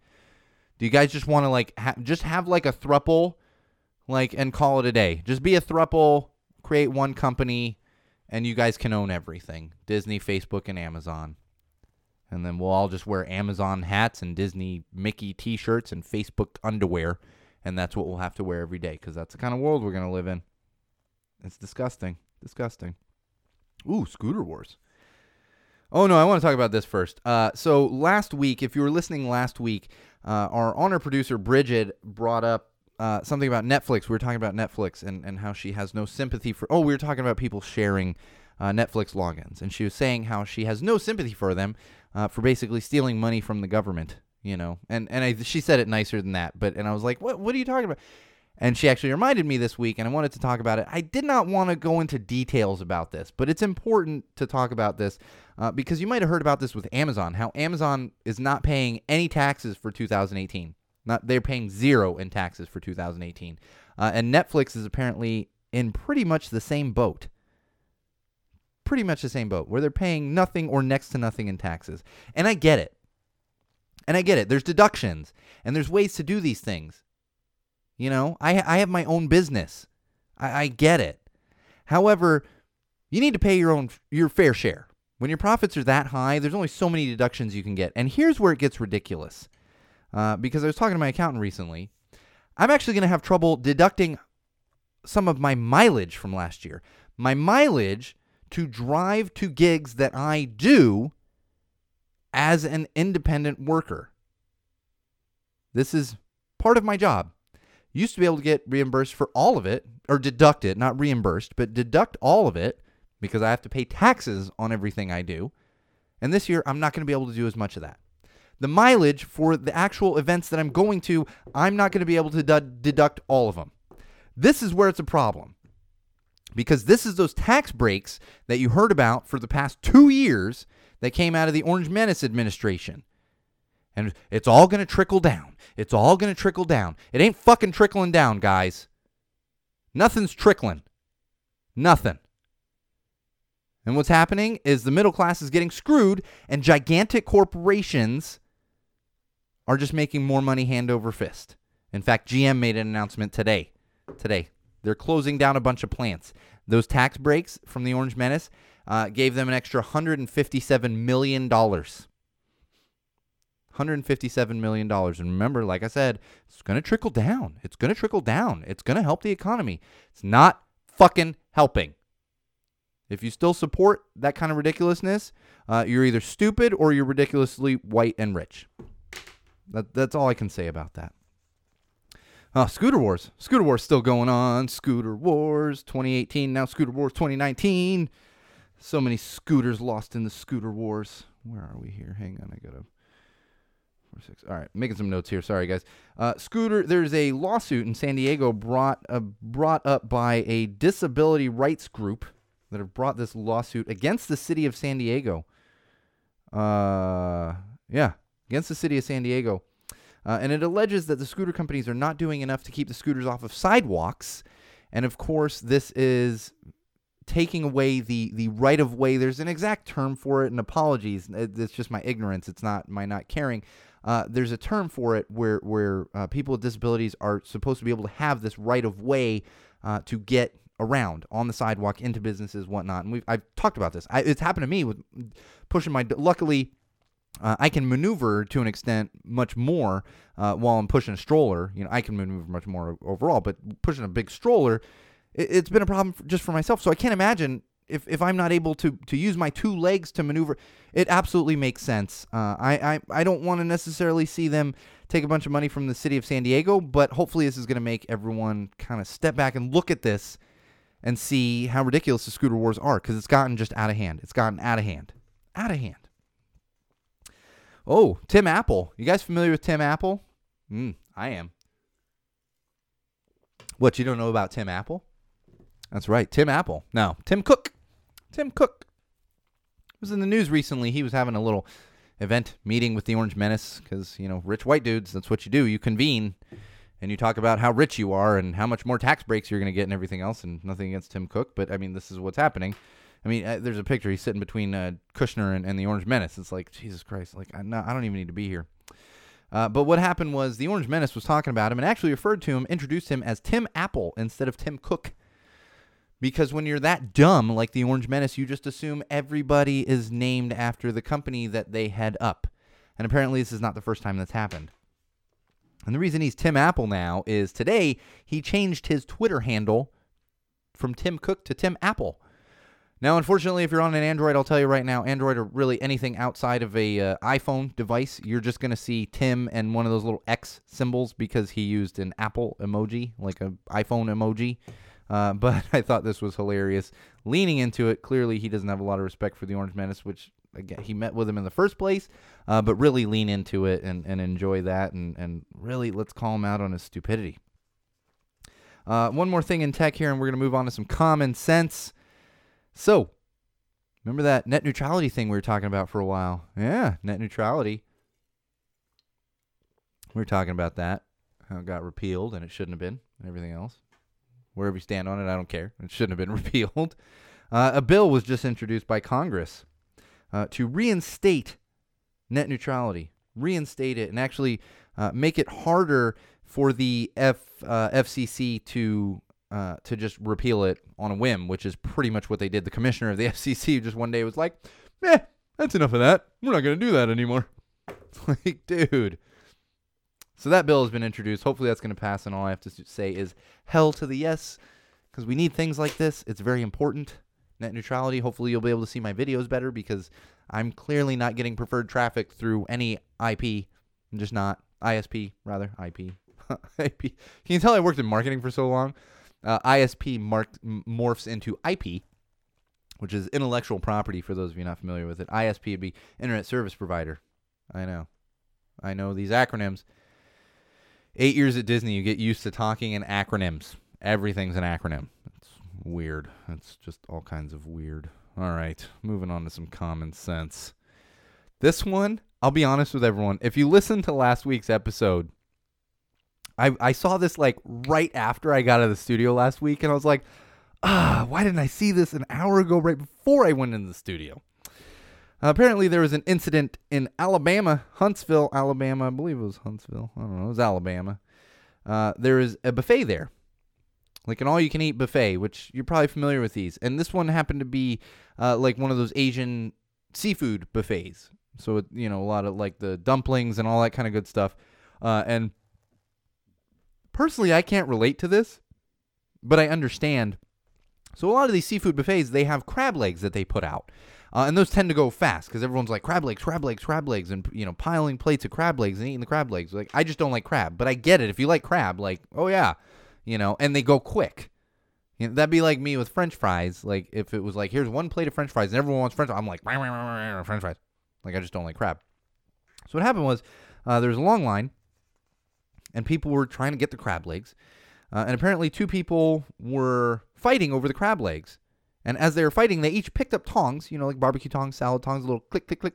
do you guys just want to like ha- just have like a thruple, like and call it a day? Just be a thruple, create one company, and you guys can own everything: Disney, Facebook, and Amazon. And then we'll all just wear Amazon hats and Disney Mickey T-shirts and Facebook underwear, and that's what we'll have to wear every day because that's the kind of world we're gonna live in. It's disgusting, disgusting. Ooh, scooter wars. Oh no, I want to talk about this first. Uh, so last week, if you were listening last week, uh, our honor producer Bridget brought up uh, something about Netflix. We were talking about Netflix and, and how she has no sympathy for. Oh, we were talking about people sharing uh, Netflix logins, and she was saying how she has no sympathy for them uh, for basically stealing money from the government. You know, and and I, she said it nicer than that, but and I was like, what What are you talking about? And she actually reminded me this week, and I wanted to talk about it. I did not want to go into details about this, but it's important to talk about this uh, because you might have heard about this with Amazon. How Amazon is not paying any taxes for 2018. Not they're paying zero in taxes for 2018, uh, and Netflix is apparently in pretty much the same boat. Pretty much the same boat where they're paying nothing or next to nothing in taxes, and I get it. And I get it. There's deductions and there's ways to do these things. You know, I I have my own business. I, I get it. However, you need to pay your own your fair share. When your profits are that high, there's only so many deductions you can get. And here's where it gets ridiculous. Uh, because I was talking to my accountant recently. I'm actually going to have trouble deducting some of my mileage from last year. My mileage to drive to gigs that I do as an independent worker. This is part of my job. Used to be able to get reimbursed for all of it, or deduct it, not reimbursed, but deduct all of it because I have to pay taxes on everything I do. And this year, I'm not going to be able to do as much of that. The mileage for the actual events that I'm going to, I'm not going to be able to du- deduct all of them. This is where it's a problem because this is those tax breaks that you heard about for the past two years that came out of the Orange Menace administration. And it's all going to trickle down. It's all going to trickle down. It ain't fucking trickling down, guys. Nothing's trickling. Nothing. And what's happening is the middle class is getting screwed, and gigantic corporations are just making more money hand over fist. In fact, GM made an announcement today. Today, they're closing down a bunch of plants. Those tax breaks from the Orange Menace uh, gave them an extra $157 million. $157 million. And remember, like I said, it's going to trickle down. It's going to trickle down. It's going to help the economy. It's not fucking helping. If you still support that kind of ridiculousness, uh, you're either stupid or you're ridiculously white and rich. That, that's all I can say about that. Uh, Scooter Wars. Scooter Wars still going on. Scooter Wars 2018, now Scooter Wars 2019. So many scooters lost in the Scooter Wars. Where are we here? Hang on, I gotta. Four, six. All right, making some notes here. Sorry, guys. Uh, Scooter, there's a lawsuit in San Diego brought uh, brought up by a disability rights group that have brought this lawsuit against the city of San Diego. Uh, yeah, against the city of San Diego. Uh, and it alleges that the scooter companies are not doing enough to keep the scooters off of sidewalks. And of course, this is taking away the the right of way. There's an exact term for it, and apologies. it- It's just my ignorance. It's not my not caring. Uh, there's a term for it where where uh, people with disabilities are supposed to be able to have this right of way uh, to get around on the sidewalk into businesses, whatnot. And we've I've talked about this. I, it's happened to me with pushing my. Luckily, uh, I can maneuver to an extent much more uh, while I'm pushing a stroller. You know, I can maneuver much more overall, but pushing a big stroller, it, it's been a problem for, just for myself. So I can't imagine if, if I'm not able to to use my two legs to maneuver. It absolutely makes sense. Uh, I, I I don't want to necessarily see them take a bunch of money from the city of San Diego, but hopefully this is going to make everyone kind of step back and look at this and see how ridiculous the scooter wars are because it's gotten just out of hand. It's gotten out of hand, out of hand. Oh, Tim Apple. You guys familiar with Tim Apple? Mm, I am. What, you don't know about Tim Apple? That's right, Tim Apple. No, Tim Cook. Tim Cook was in the news recently. He was having a little event meeting with the Orange Menace because, you know, rich white dudes, that's what you do. You convene and you talk about how rich you are and how much more tax breaks you're going to get and everything else. And nothing against Tim Cook, but I mean, this is what's happening. I mean, uh, there's a picture. He's sitting between uh, Kushner and, and the Orange Menace. It's like Jesus Christ. Like I, no, I don't even need to be here. Uh, but what happened was the Orange Menace was talking about him and actually referred to him, introduced him as Tim Apple instead of Tim Cook, Because when you're that dumb, like the Orange Menace, you just assume everybody is named after the company that they head up. And apparently, this is not the first time that's happened. And the reason he's Tim Apple now is today he changed his Twitter handle from Tim Cook to Tim Apple. Now, unfortunately, if you're on an Android, I'll tell you right now, Android or really anything outside of a uh, iPhone device, you're just to see Tim and one of those little X symbols because he used an Apple emoji, like an iPhone emoji. Uh, but I thought this was hilarious. Leaning into it, clearly he doesn't have a lot of respect for the Orange Menace, which again he met with him in the first place. Uh, but really lean into it and, and enjoy that, and and really let's call him out on his stupidity. Uh, one more thing in tech here, and we're gonna move on to some common sense. So, remember that net neutrality thing we were talking about for a while? Yeah, net neutrality. We were talking about that. How it got repealed and it shouldn't have been, and everything else. Wherever you stand on it, I don't care. It shouldn't have been repealed. Uh, a bill was just introduced by Congress uh, to reinstate net neutrality, reinstate it, and actually uh, make it harder for the F, uh, FCC to uh, to just repeal it on a whim, which is pretty much what they did. The commissioner of the FCC just one day was like, "Eh, that's enough of that. We're not going to do that anymore." Like, dude. So that bill has been introduced. Hopefully, that's going to pass, and all I have to say is hell to the yes, because we need things like this. It's very important. Net neutrality. Hopefully, you'll be able to see my videos better because I'm clearly not getting preferred traffic through any IP. I'm just not ISP, rather IP. IP. Can you tell I worked in marketing for so long? Uh, ISP marked, m- morphs into IP, which is intellectual property. For those of you not familiar with it, ISP would be Internet Service Provider. I know, I know these acronyms. Eight years at Disney, you get used to talking in acronyms. Everything's an acronym. It's weird. It's just all kinds of weird. All right, moving on to some common sense. This one, I'll be honest with everyone. If you listened to last week's episode, I I saw this like right after I got out of the studio last week, and I was like, ah, why didn't I see this an hour ago, right before I went in the studio? Uh, apparently, there was an incident in Alabama, Huntsville, Alabama. I believe it was Huntsville. I don't know. It was Alabama. Uh, there is a buffet there, like an all-you-can-eat buffet, which you're probably familiar with these. And this one happened to be uh, like one of those Asian seafood buffets. So it, you know, a lot of like the dumplings and all that kind of good stuff. Uh, and personally, I can't relate to this, but I understand. So a lot of these seafood buffets, they have crab legs that they put out. Uh, and those tend to go fast because everyone's like crab legs, crab legs, crab legs, and you know piling plates of crab legs and eating the crab legs. Like I just don't like crab, but I get it. If you like crab, like oh yeah, you know, and they go quick. You know, that'd be like me with French fries. Like if it was like here's one plate of French fries and everyone wants French, fries, I'm like French fries. Like I just don't like crab. So what happened was uh, there was a long line, and people were trying to get the crab legs, uh, and apparently two people were fighting over the crab legs. And as they were fighting, they each picked up tongs, you know, like barbecue tongs, salad tongs, a little click, click, click,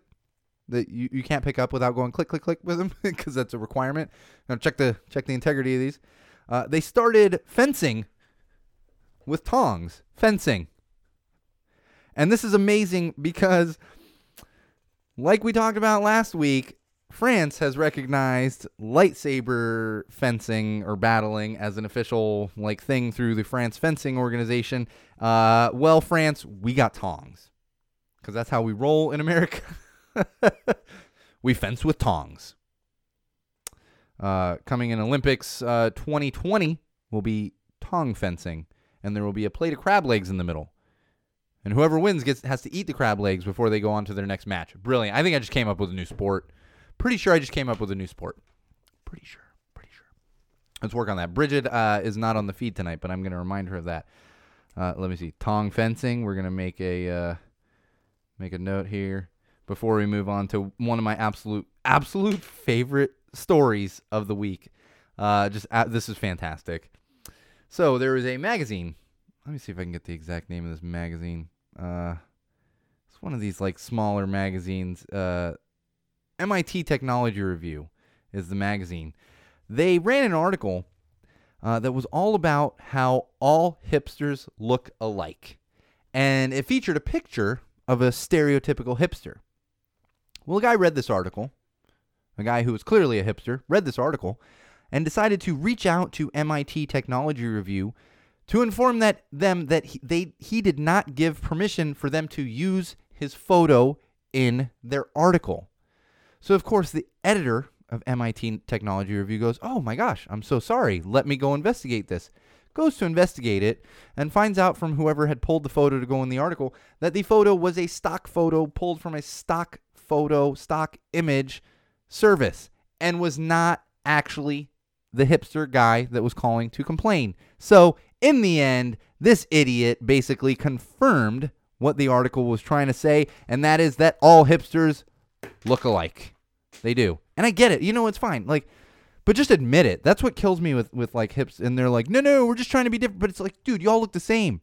that you, you can't pick up without going click, click, click with them because that's a requirement. Now check the check the integrity of these. Uh, they started fencing with tongs, fencing. And this is amazing because, like we talked about last week, France has recognized lightsaber fencing or battling as an official like thing through the France Fencing Organization. Uh, well, France, we got tongs because that's how we roll in America. we fence with tongs. Uh, coming in Olympics uh, 2020 will be tong fencing, and there will be a plate of crab legs in the middle. And whoever wins gets has to eat the crab legs before they go on to their next match. Brilliant. I think I just came up with a new sport. Pretty sure I just came up with a new sport. Pretty sure. Pretty sure. Let's work on that. Bridget uh, is not on the feed tonight, but I'm going to remind her of that. Uh, let me see. Tong fencing. We're going to make a uh, make a note here before we move on to one of my absolute absolute favorite stories of the week. Uh, just uh, this is fantastic. So there is a magazine. Let me see if I can get the exact name of this magazine. Uh, it's one of these like smaller magazines. MIT Technology Review is the magazine. They ran an article uh, that was all about how all hipsters look alike, and it featured a picture of a stereotypical hipster. Well, a guy read this article, a guy who was clearly a hipster, read this article, and decided to reach out to MIT Technology Review to inform that them that he, they he did not give permission for them to use his photo in their article. So of course the editor of MIT Technology Review goes, "Oh my gosh, I'm so sorry. Let me go investigate this." Goes to investigate it and finds out from whoever had pulled the photo to go in the article that the photo was a stock photo pulled from a stock photo, stock image service and was not actually the hipster guy that was calling to complain. So, in the end, this idiot basically confirmed what the article was trying to say, and that is that all hipsters look alike. They do. And I get it. You know, it's fine. Like, but just admit it. That's what kills me with, with like hips. And they're like, no, no, we're just trying to be different. But it's like, dude, y'all look the same.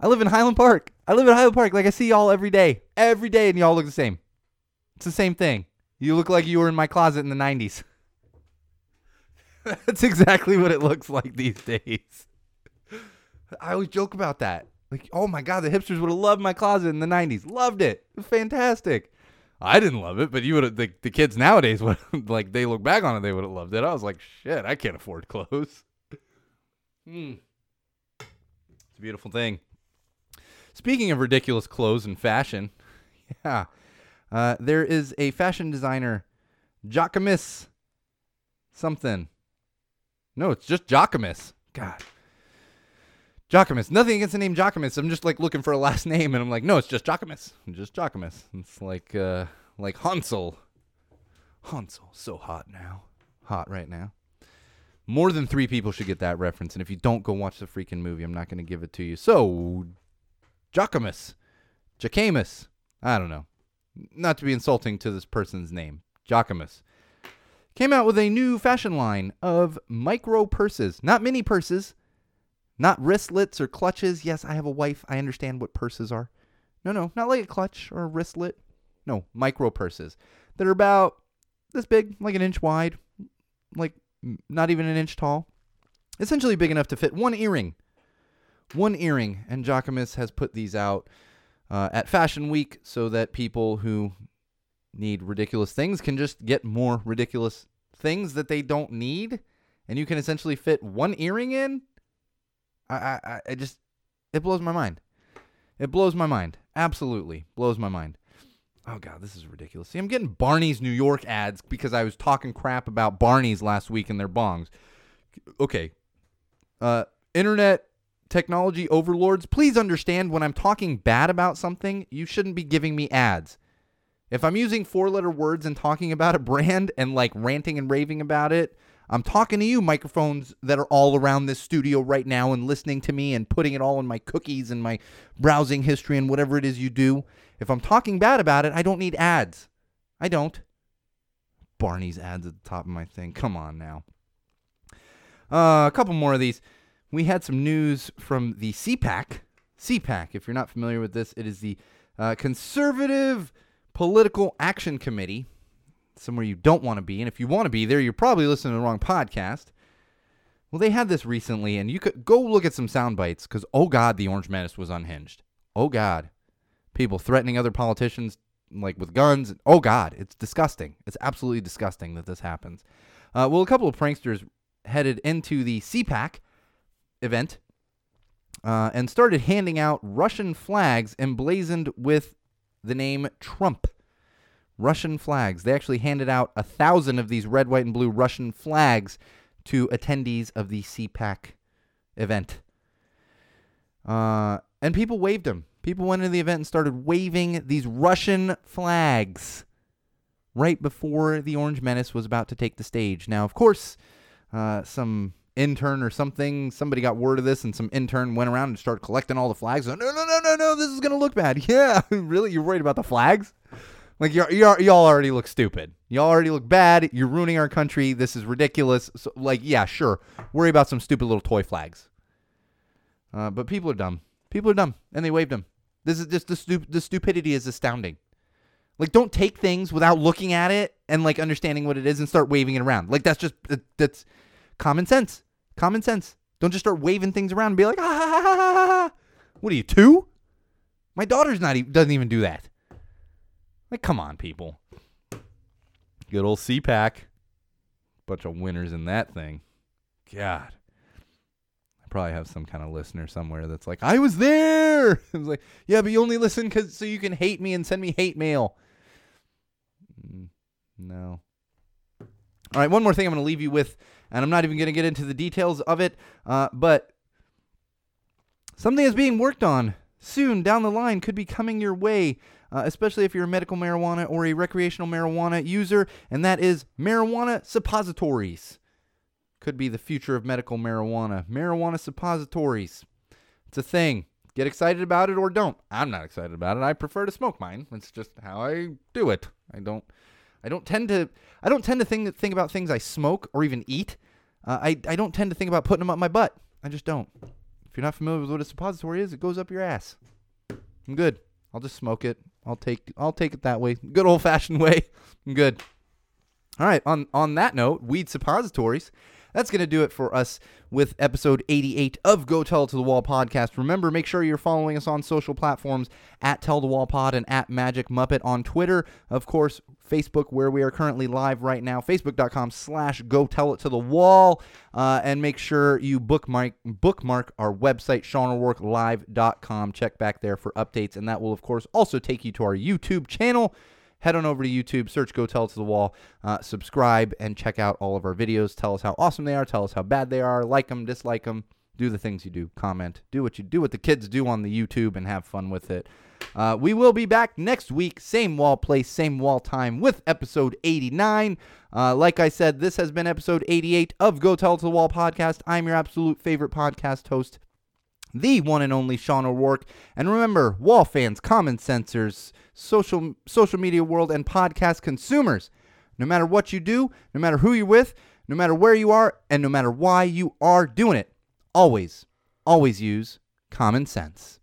I live in Highland Park. I live in Highland Park. Like, I see y'all every day. Every day, and y'all look the same. It's the same thing. You look like you were in my closet in the 90s. That's exactly what it looks like these days. I always joke about that. Like, oh my God, the hipsters would have loved my closet in the 90s. Loved it. Fantastic. I didn't love it, but you would have, the, the kids nowadays would like, they look back on it, they would have loved it. I was like, shit, I can't afford clothes. Hmm. It's a beautiful thing. Speaking of ridiculous clothes and fashion, yeah, uh, there is a fashion designer, Jacquemus something. No, it's just Jacquemus. God. Jacquemus. Nothing against the name Jacquemus. I'm just like looking for a last name, and I'm like, no, it's just Jacquemus. Just Jacquemus. It's like uh, like Hansel. Hansel, so hot now, hot right now. More than three people should get that reference, and if you don't, go watch the freaking movie. I'm not going to give it to you. So, Jacquemus, Jacquemus. I don't know. Not to be insulting to this person's name, Jacquemus came out with a new fashion line of micro purses, not mini purses, not wristlets or clutches. Yes, I have a wife. I understand what purses are. No, no, not like a clutch or a wristlet. No, micro purses that are about this big, like an inch wide, like not even an inch tall. Essentially big enough to fit one earring. One earring. And Jacquemus has put these out uh, at Fashion Week so that people who need ridiculous things can just get more ridiculous things that they don't need and you can essentially fit one earring in i i, I just it blows my mind. It blows my mind. Absolutely blows my mind. Oh god this is ridiculous. See i'm getting barney's new york ads because i was talking crap about barney's last week and their bongs. Okay. Uh internet technology overlords please understand when i'm talking bad about something you shouldn't be giving me ads. If I'm using four letter words and talking about a brand and like ranting and raving about it, I'm talking to you, microphones that are all around this studio right now and listening to me and putting it all in my cookies and my browsing history and whatever it is you do. If I'm talking bad about it, I don't need ads. I don't. Barney's ads at the top of my thing. Come on now. Uh, a couple more of these. We had some news from the CPAC. CPAC, if you're not familiar with this, it is the uh, Conservative Political Action Committee, somewhere you don't want to be. And if you want to be there, you're probably listening to the wrong podcast. Well, they had this recently, and you could go look at some sound bites because, oh God, the Orange Menace was unhinged. Oh God. People threatening other politicians like with guns. Oh God, it's disgusting. It's absolutely disgusting that this happens. Uh, well, a couple of pranksters headed into the CPAC event uh, and started handing out Russian flags emblazoned with the name Trump. Russian flags. They actually handed out a thousand of these red, white, and blue Russian flags to attendees of the CPAC event. Uh, and people waved them. People went into the event and started waving these Russian flags right before the Orange Menace was about to take the stage. Now, of course, uh, some intern or something, somebody got word of this, and some intern went around and started collecting all the flags. no, no, no, no, no, this is gonna look bad. Yeah, really, you're worried about the flags? Like you're, y'all already look stupid. Y'all already look bad. You're ruining our country. This is ridiculous. So, like, yeah, sure. Worry about some stupid little toy flags. Uh, but people are dumb. People are dumb, and they waved them. This is just the stu- the stupidity is astounding. Like, don't take things without looking at it and like understanding what it is and start waving it around. Like that's just that's common sense. Common sense. Don't just start waving things around and be like, ah, ha, ha, ha, ha, ha. what are you two? My daughter's not even doesn't even do that. Like, come on, people. Good old CPAC. Bunch of winners in that thing. God. I probably have some kind of listener somewhere that's like, I was there. I was like, yeah, but you only listen cause so you can hate me and send me hate mail. Mm, No. All right, one more thing I'm going to leave you with, and I'm not even going to get into the details of it, uh, but something is being worked on soon down the line could be coming your way, uh, especially if you're a medical marijuana or a recreational marijuana user, and that is marijuana suppositories. Could be the future of medical marijuana. Marijuana suppositories. It's a thing. Get excited about it or don't. I'm not excited about it. I prefer to smoke mine. It's just how I do it. I don't. I don't tend to. I don't tend to think think about things I smoke or even eat. Uh, I I don't tend to think about putting them up my butt. I just don't. You're not familiar with what a suppository is, it goes up your ass. I'm good. I'll just smoke it. I'll take I'll take it that way. Good old fashioned way. I'm good. All right. On on that note, weed suppositories. That's going to do it for us with episode 88 of Go Tell It to the Wall podcast. Remember, make sure you're following us on social platforms at Tell the Wall Pod and at Magic Muppet on Twitter. Of course, Facebook, where we are currently live right now, facebook.com slash Go Tell It to the Wall. Uh, and make sure you bookmark, bookmark our website, SeanO'RourkeLive.com. Check back there for updates. And that will, of course, also take you to our YouTube channel head on over to YouTube, search Go Tell It to the Wall, uh, subscribe, and check out all of our videos. Tell us how awesome they are. Tell us how bad they are. Like them, dislike them. Do the things you do. Comment. Do what you do, what the kids do on the YouTube, and have fun with it. Uh, we will be back next week, same wall place, same wall time, with episode 89. Uh, like I said, this has been episode 88 of Go Tell It to the Wall podcast. I'm your absolute favorite podcast host, the one and only Sean O'Rourke. And remember, wall fans, common sensors, social social media world, and podcast consumers. No matter what you do, no matter who you're with, no matter where you are, and no matter why you are doing it, always, always use common sense.